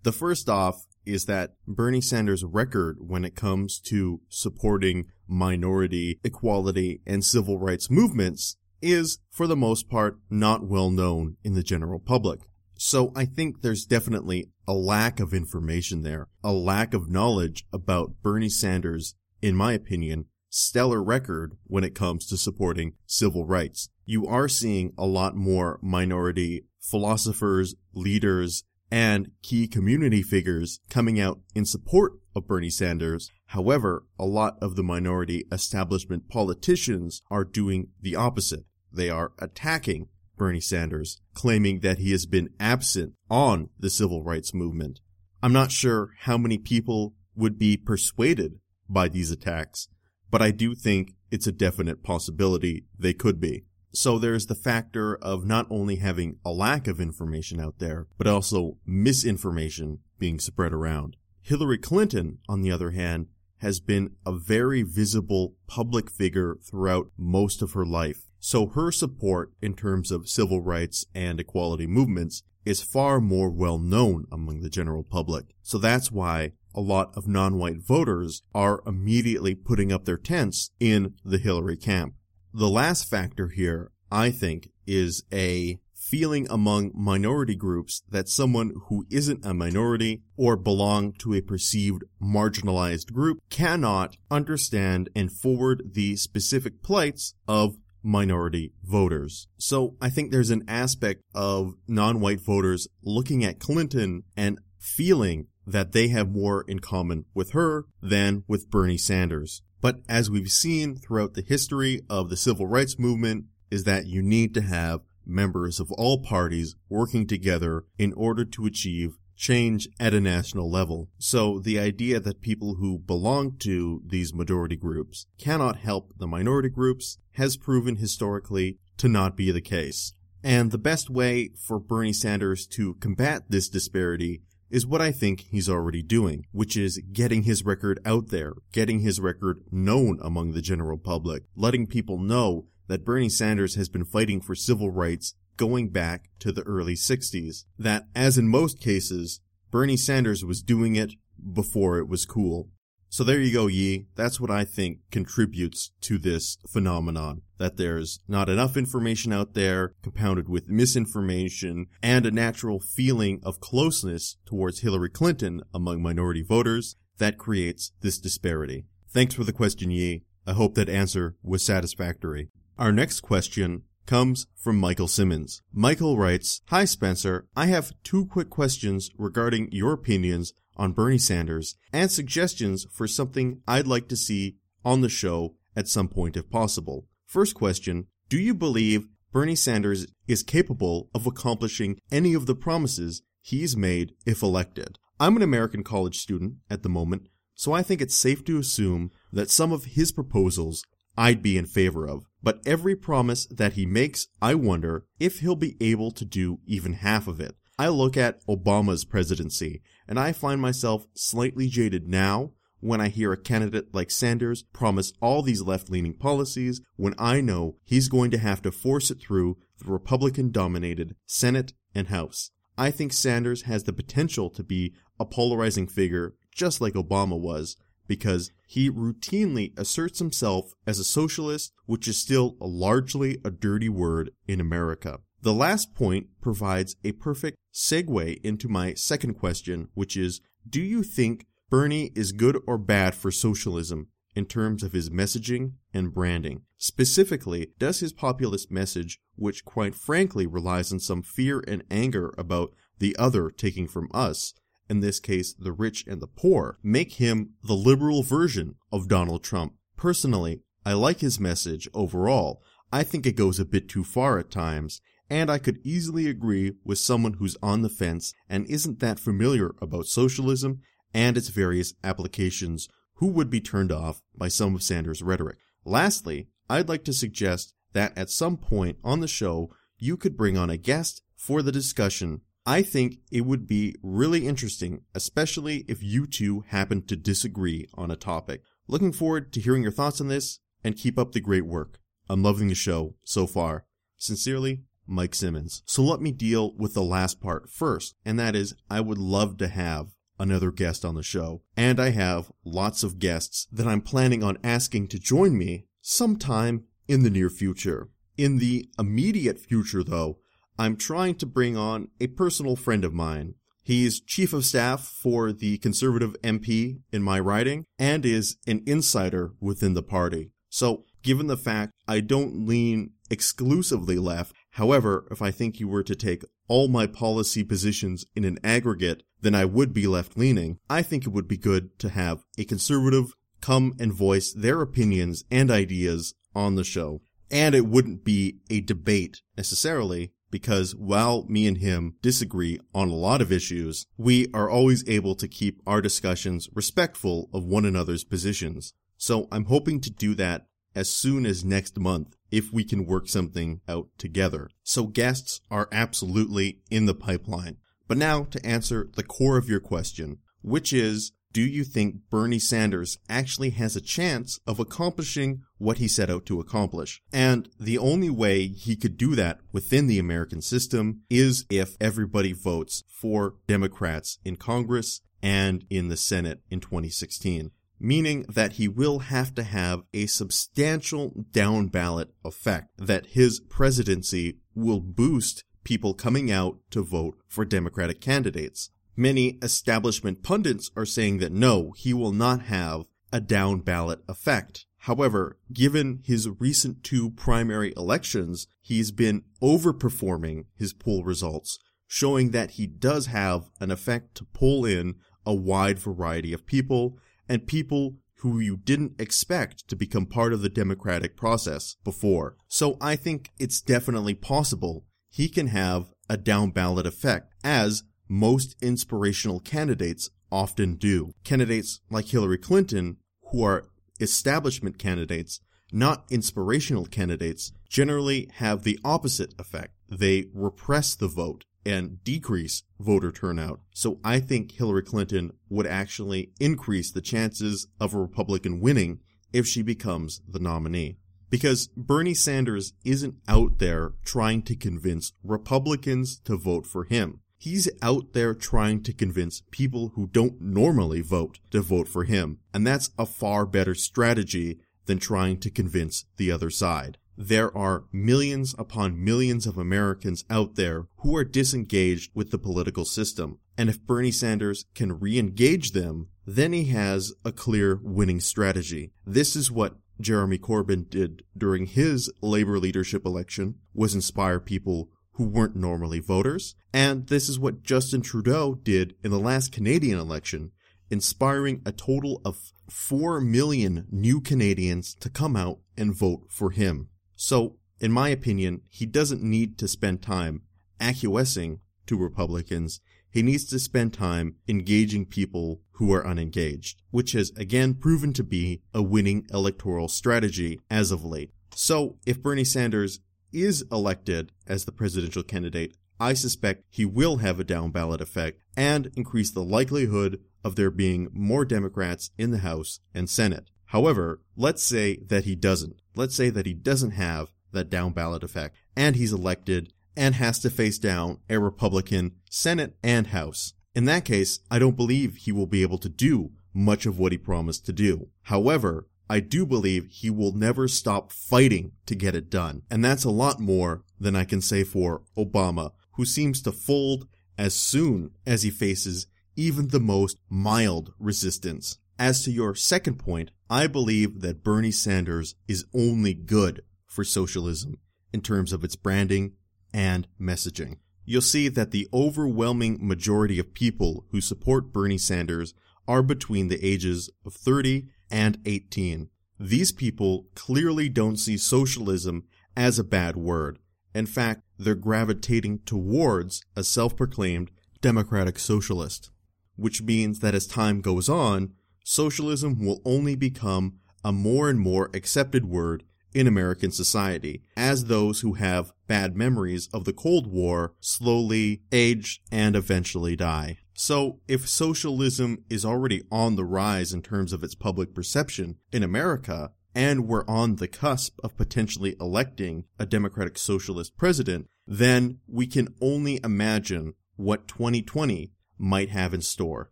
The first off is that Bernie Sanders' record when it comes to supporting minority, equality, and civil rights movements is, for the most part, not well known in the general public. So I think there's definitely a lack of information there, a lack of knowledge about Bernie Sanders, in my opinion, stellar record when it comes to supporting civil rights. You are seeing a lot more minority philosophers, leaders, and key community figures coming out in support of Bernie Sanders. However, a lot of the minority establishment politicians are doing the opposite. They are attacking Bernie Sanders, claiming that he has been absent on the civil rights movement. I'm not sure how many people would be persuaded by these attacks, but I do think it's a definite possibility they could be. So there's the factor of not only having a lack of information out there, but also misinformation being spread around. Hillary Clinton, on the other hand, has been a very visible public figure throughout most of her life. So her support in terms of civil rights and equality movements is far more well known among the general public. So that's why a lot of non-white voters are immediately putting up their tents in the Hillary camp. The last factor here, I think, is a feeling among minority groups that someone who isn't a minority or belong to a perceived marginalized group cannot understand and forward the specific plights of minority voters. So I think there's an aspect of non-white voters looking at Clinton and feeling that they have more in common with her than with Bernie Sanders. But as we've seen throughout the history of the civil rights movement is that you need to have members of all parties working together in order to achieve change at a national level. So the idea that people who belong to these majority groups cannot help the minority groups has proven historically to not be the case. And the best way for Bernie Sanders to combat this disparity is what I think he's already doing, which is getting his record out there, getting his record known among the general public, letting people know that Bernie Sanders has been fighting for civil rights going back to the early 60s. That, as in most cases, Bernie Sanders was doing it before it was cool. So there you go, Yi. That's what I think contributes to this phenomenon. That there's not enough information out there, compounded with misinformation, and a natural feeling of closeness towards Hillary Clinton among minority voters that creates this disparity. Thanks for the question, Yi. I hope that answer was satisfactory. Our next question comes from Michael Simmons. Michael writes, Hi Spencer, I have two quick questions regarding your opinions on Bernie Sanders and suggestions for something I'd like to see on the show at some point if possible. First question, Do you believe Bernie Sanders is capable of accomplishing any of the promises he's made if elected? I'm an American college student at the moment, so I think it's safe to assume that some of his proposals I'd be in favor of. But every promise that he makes, I wonder if he'll be able to do even half of it. I look at Obama's presidency, and I find myself slightly jaded now when I hear a candidate like Sanders promise all these left leaning policies when I know he's going to have to force it through the Republican dominated Senate and House. I think Sanders has the potential to be a polarizing figure just like Obama was because he routinely asserts himself as a socialist, which is still largely a dirty word in America. The last point provides a perfect segue into my second question, which is Do you think Bernie is good or bad for socialism in terms of his messaging and branding? Specifically, does his populist message, which quite frankly relies on some fear and anger about the other taking from us, in this case the rich and the poor, make him the liberal version of Donald Trump? Personally, I like his message overall. I think it goes a bit too far at times, and I could easily agree with someone who's on the fence and isn't that familiar about socialism and its various applications who would be turned off by some of Sanders' rhetoric. Lastly, I'd like to suggest that at some point on the show, you could bring on a guest for the discussion. I think it would be really interesting, especially if you two happen to disagree on a topic. Looking forward to hearing your thoughts on this and keep up the great work. I'm loving the show so far. Sincerely, Mike Simmons. So let me deal with the last part first, and that is I would love to have another guest on the show. And I have lots of guests that I'm planning on asking to join me sometime in the near future. In the immediate future, though, I'm trying to bring on a personal friend of mine. He's chief of staff for the conservative MP in my riding and is an insider within the party. So, given the fact I don't lean exclusively left, however, if I think you were to take all my policy positions in an aggregate, then I would be left leaning. I think it would be good to have a conservative come and voice their opinions and ideas on the show. And it wouldn't be a debate necessarily, because while me and him disagree on a lot of issues, we are always able to keep our discussions respectful of one another's positions. So I'm hoping to do that as soon as next month if we can work something out together. So guests are absolutely in the pipeline. But now to answer the core of your question, which is, do you think Bernie Sanders actually has a chance of accomplishing what he set out to accomplish? And the only way he could do that within the American system is if everybody votes for Democrats in Congress and in the Senate in 2016 meaning that he will have to have a substantial down ballot effect, that his presidency will boost people coming out to vote for Democratic candidates. Many establishment pundits are saying that no, he will not have a down ballot effect. However, given his recent two primary elections, he's been overperforming his poll results, showing that he does have an effect to pull in a wide variety of people and people who you didn't expect to become part of the democratic process before. So I think it's definitely possible he can have a down ballot effect, as most inspirational candidates often do. Candidates like Hillary Clinton, who are establishment candidates, not inspirational candidates, generally have the opposite effect. They repress the vote and decrease voter turnout. So I think Hillary Clinton would actually increase the chances of a Republican winning if she becomes the nominee. Because Bernie Sanders isn't out there trying to convince Republicans to vote for him. He's out there trying to convince people who don't normally vote to vote for him. And that's a far better strategy than trying to convince the other side there are millions upon millions of Americans out there who are disengaged with the political system. And if Bernie Sanders can re-engage them, then he has a clear winning strategy. This is what Jeremy Corbyn did during his labor leadership election was inspire people who weren't normally voters. And this is what Justin Trudeau did in the last Canadian election, inspiring a total of 4 million new Canadians to come out and vote for him. So in my opinion, he doesn't need to spend time acquiescing to Republicans. He needs to spend time engaging people who are unengaged, which has again proven to be a winning electoral strategy as of late. So, if Bernie Sanders is elected as the presidential candidate, I suspect he will have a down ballot effect and increase the likelihood of there being more Democrats in the House and Senate. However, let's say that he doesn't. Let's say that he doesn't have that down ballot effect and he's elected and has to face down a Republican Senate and House. In that case, I don't believe he will be able to do much of what he promised to do. However, I do believe he will never stop fighting to get it done. And that's a lot more than I can say for Obama, who seems to fold as soon as he faces even the most mild resistance. As to your second point, I believe that Bernie Sanders is only good for socialism in terms of its branding and messaging. You'll see that the overwhelming majority of people who support Bernie Sanders are between the ages of 30 and 18. These people clearly don't see socialism as a bad word. In fact, they're gravitating towards a self-proclaimed democratic socialist, which means that as time goes on, socialism will only become a more and more accepted word in American society, as those who have bad memories of the Cold War slowly age and eventually die. So, if socialism is already on the rise in terms of its public perception in America, and we're on the cusp of potentially electing a democratic socialist president, then we can only imagine what 2020 might have in store.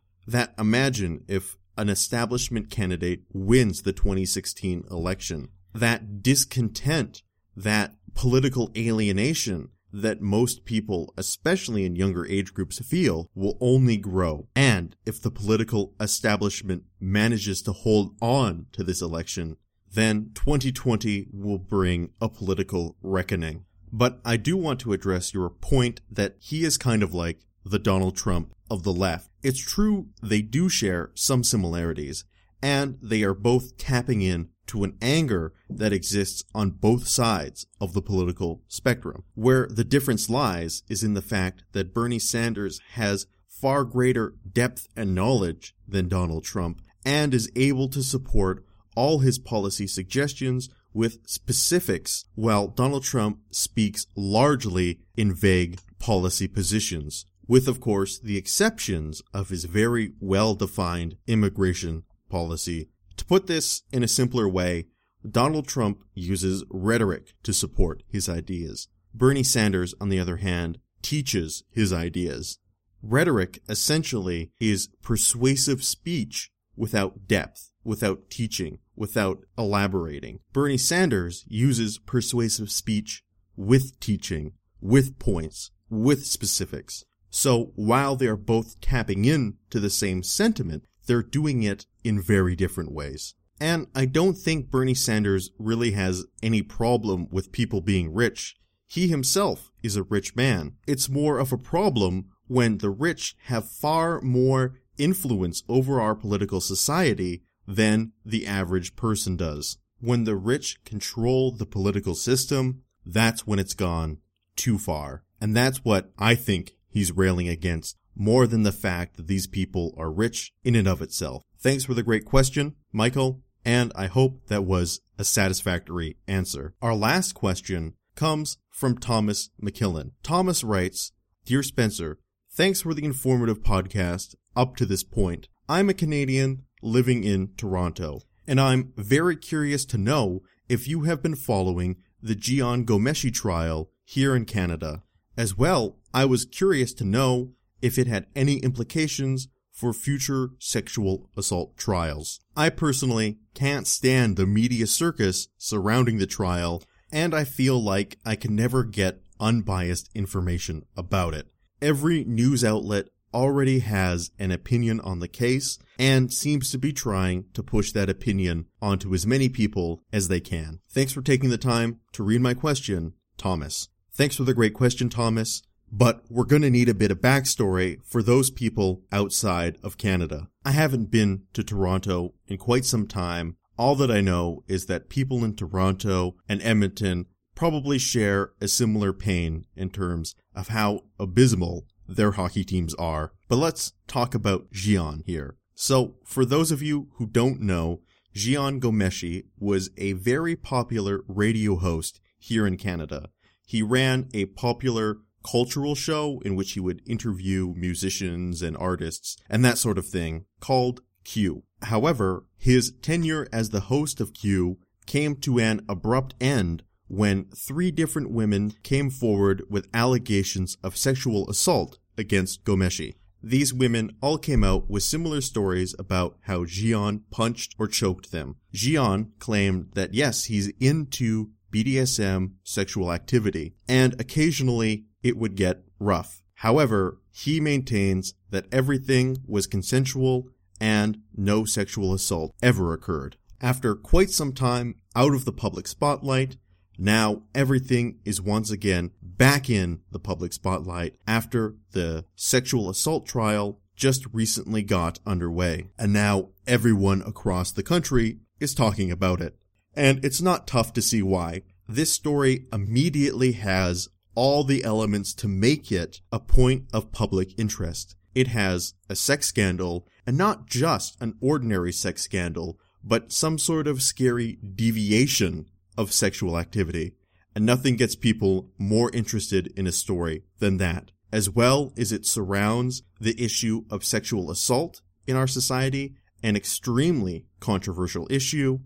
That imagine if an establishment candidate wins the 2016 election that discontent, that political alienation that most people, especially in younger age groups, feel will only grow. And if the political establishment manages to hold on to this election, then 2020 will bring a political reckoning. But I do want to address your point that he is kind of like the Donald Trump of the left. It's true they do share some similarities, and they are both tapping in to an anger that exists on both sides of the political spectrum. Where the difference lies is in the fact that Bernie Sanders has far greater depth and knowledge than Donald Trump and is able to support all his policy suggestions with specifics, while Donald Trump speaks largely in vague policy positions, with of course the exceptions of his very well defined immigration policy to put this in a simpler way, Donald Trump uses rhetoric to support his ideas. Bernie Sanders, on the other hand, teaches his ideas. Rhetoric essentially is persuasive speech without depth, without teaching, without elaborating. Bernie Sanders uses persuasive speech with teaching, with points, with specifics. So while they are both tapping in to the same sentiment, they're doing it in very different ways. And I don't think Bernie Sanders really has any problem with people being rich. He himself is a rich man. It's more of a problem when the rich have far more influence over our political society than the average person does. When the rich control the political system, that's when it's gone too far. And that's what I think he's railing against more than the fact that these people are rich in and of itself. Thanks for the great question, Michael, and I hope that was a satisfactory answer. Our last question comes from Thomas McKillen. Thomas writes, Dear Spencer, thanks for the informative podcast up to this point. I'm a Canadian living in Toronto, and I'm very curious to know if you have been following the Jian Ghomeshi trial here in Canada. As well, I was curious to know if it had any implications for future sexual assault trials. I personally can't stand the media circus surrounding the trial, and I feel like I can never get unbiased information about it. Every news outlet already has an opinion on the case and seems to be trying to push that opinion onto as many people as they can. Thanks for taking the time to read my question, Thomas. Thanks for the great question, Thomas but we're going to need a bit of backstory for those people outside of Canada. I haven't been to Toronto in quite some time. All that I know is that people in Toronto and Edmonton probably share a similar pain in terms of how abysmal their hockey teams are. But let's talk about Jian here. So, for those of you who don't know, Jian Ghomeshi was a very popular radio host here in Canada. He ran a popular cultural show in which he would interview musicians and artists and that sort of thing called Q. However, his tenure as the host of Q came to an abrupt end when three different women came forward with allegations of sexual assault against Ghomeshi. These women all came out with similar stories about how Jian punched or choked them. Jian claimed that yes, he's into BDSM sexual activity, and occasionally it would get rough. However, he maintains that everything was consensual and no sexual assault ever occurred. After quite some time out of the public spotlight, now everything is once again back in the public spotlight after the sexual assault trial just recently got underway. And now everyone across the country is talking about it. And it's not tough to see why. This story immediately has all the elements to make it a point of public interest. It has a sex scandal, and not just an ordinary sex scandal, but some sort of scary deviation of sexual activity. And nothing gets people more interested in a story than that, as well as it surrounds the issue of sexual assault in our society, an extremely controversial issue,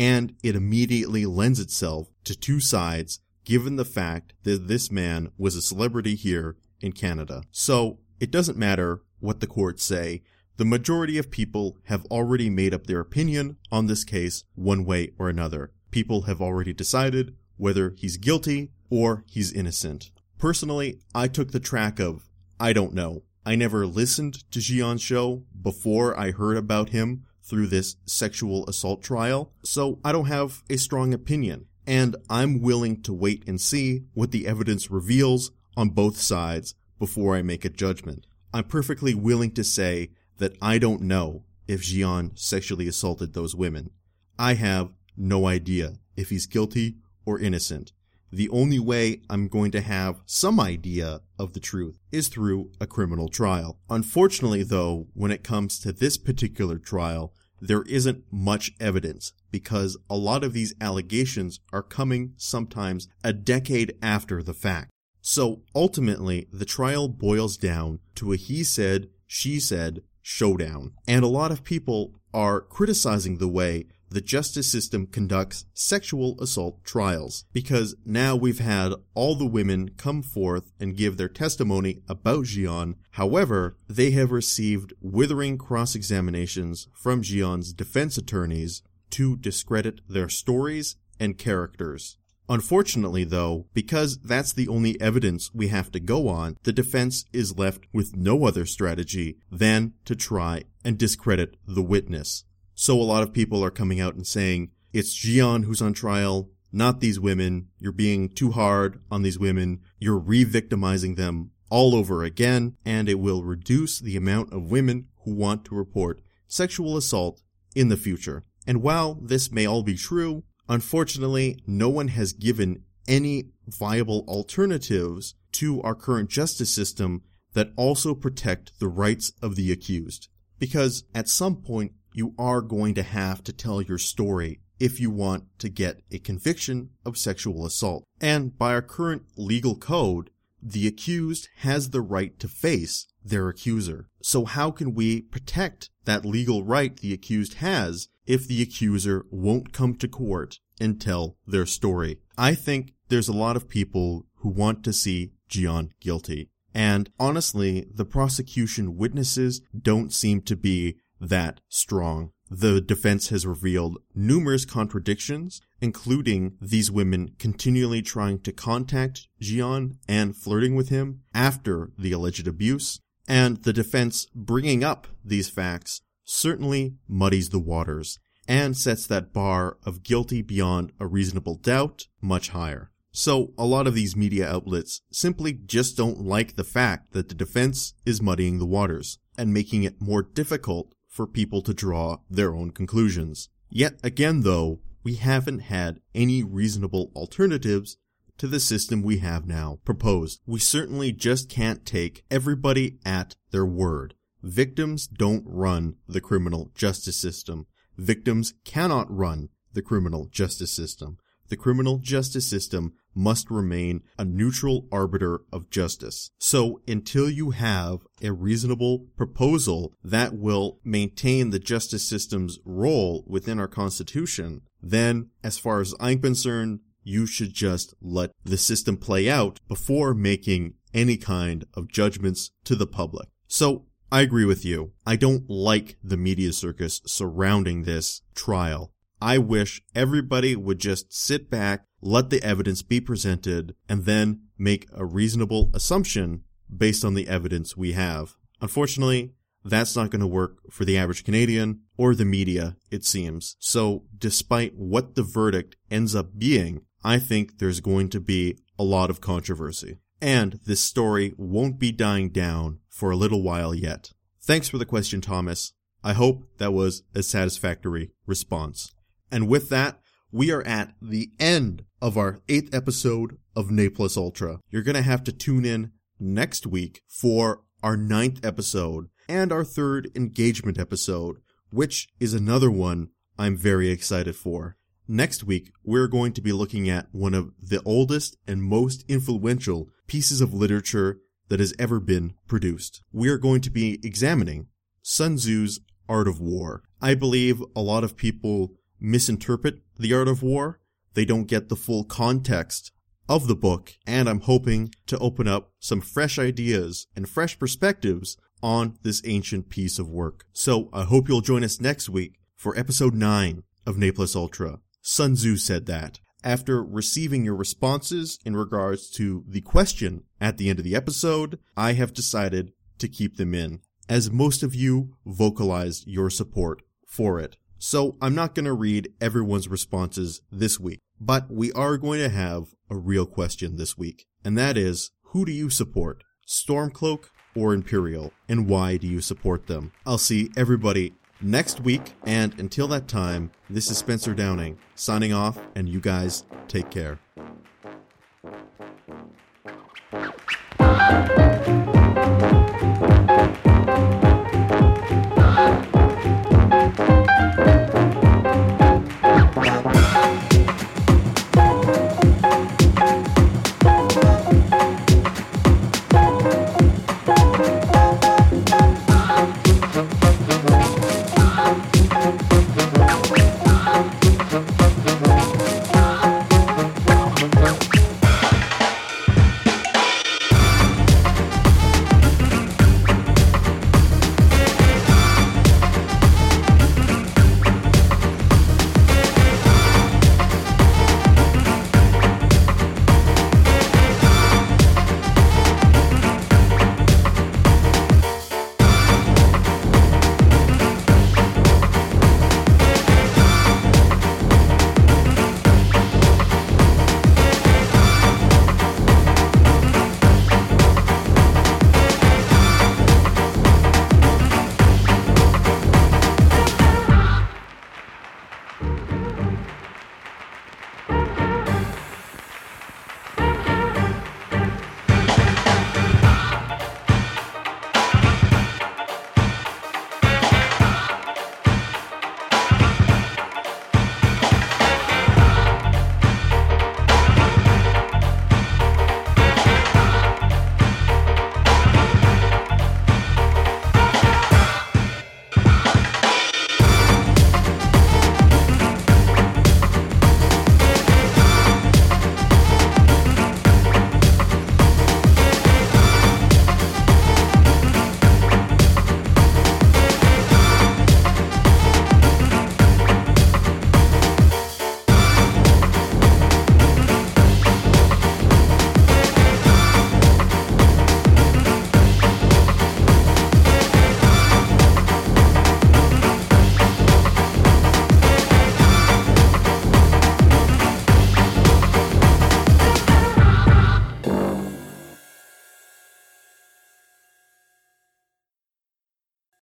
and it immediately lends itself to two sides given the fact that this man was a celebrity here in Canada. So it doesn't matter what the courts say. The majority of people have already made up their opinion on this case one way or another. People have already decided whether he's guilty or he's innocent. Personally, I took the track of I don't know. I never listened to Jian's show before I heard about him through this sexual assault trial, so I don't have a strong opinion. And I'm willing to wait and see what the evidence reveals on both sides before I make a judgment. I'm perfectly willing to say that I don't know if Jian sexually assaulted those women. I have no idea if he's guilty or innocent. The only way I'm going to have some idea of the truth is through a criminal trial. Unfortunately, though, when it comes to this particular trial, there isn't much evidence because a lot of these allegations are coming sometimes a decade after the fact. So ultimately, the trial boils down to a he said, she said showdown. And a lot of people are criticizing the way the justice system conducts sexual assault trials because now we've had all the women come forth and give their testimony about Jian. However, they have received withering cross examinations from Jian's defense attorneys to discredit their stories and characters. Unfortunately, though, because that's the only evidence we have to go on, the defense is left with no other strategy than to try and discredit the witness. So a lot of people are coming out and saying, it's Jian who's on trial, not these women. You're being too hard on these women. You're re-victimizing them all over again, and it will reduce the amount of women who want to report sexual assault in the future. And while this may all be true, Unfortunately, no one has given any viable alternatives to our current justice system that also protect the rights of the accused. Because at some point, you are going to have to tell your story if you want to get a conviction of sexual assault. And by our current legal code, the accused has the right to face their accuser. So how can we protect that legal right the accused has if the accuser won't come to court and tell their story. I think there's a lot of people who want to see Jian guilty. And honestly, the prosecution witnesses don't seem to be that strong. The defense has revealed numerous contradictions, including these women continually trying to contact Jian and flirting with him after the alleged abuse, and the defense bringing up these facts certainly muddies the waters and sets that bar of guilty beyond a reasonable doubt much higher. So a lot of these media outlets simply just don't like the fact that the defense is muddying the waters and making it more difficult for people to draw their own conclusions. Yet again though, we haven't had any reasonable alternatives to the system we have now proposed. We certainly just can't take everybody at their word. Victims don't run the criminal justice system. Victims cannot run the criminal justice system. The criminal justice system must remain a neutral arbiter of justice. So until you have a reasonable proposal that will maintain the justice system's role within our constitution, then as far as I'm concerned, you should just let the system play out before making any kind of judgments to the public. So I agree with you. I don't like the media circus surrounding this trial. I wish everybody would just sit back, let the evidence be presented, and then make a reasonable assumption based on the evidence we have. Unfortunately, that's not going to work for the average Canadian or the media, it seems. So despite what the verdict ends up being, I think there's going to be a lot of controversy. And this story won't be dying down for a little while yet. Thanks for the question, Thomas. I hope that was a satisfactory response. And with that, we are at the end of our eighth episode of Ne Plus Ultra. You're going to have to tune in next week for our ninth episode and our third engagement episode, which is another one I'm very excited for. Next week, we're going to be looking at one of the oldest and most influential pieces of literature that has ever been produced. We are going to be examining Sun Tzu's Art of War. I believe a lot of people misinterpret the Art of War. They don't get the full context of the book, and I'm hoping to open up some fresh ideas and fresh perspectives on this ancient piece of work. So I hope you'll join us next week for episode 9 of Ne Plus Ultra. Sun Tzu said that. After receiving your responses in regards to the question at the end of the episode, I have decided to keep them in, as most of you vocalized your support for it. So I'm not going to read everyone's responses this week, but we are going to have a real question this week, and that is, who do you support? Stormcloak or Imperial, and why do you support them? I'll see everybody next week. And until that time, this is Spencer Downing signing off, and you guys take care.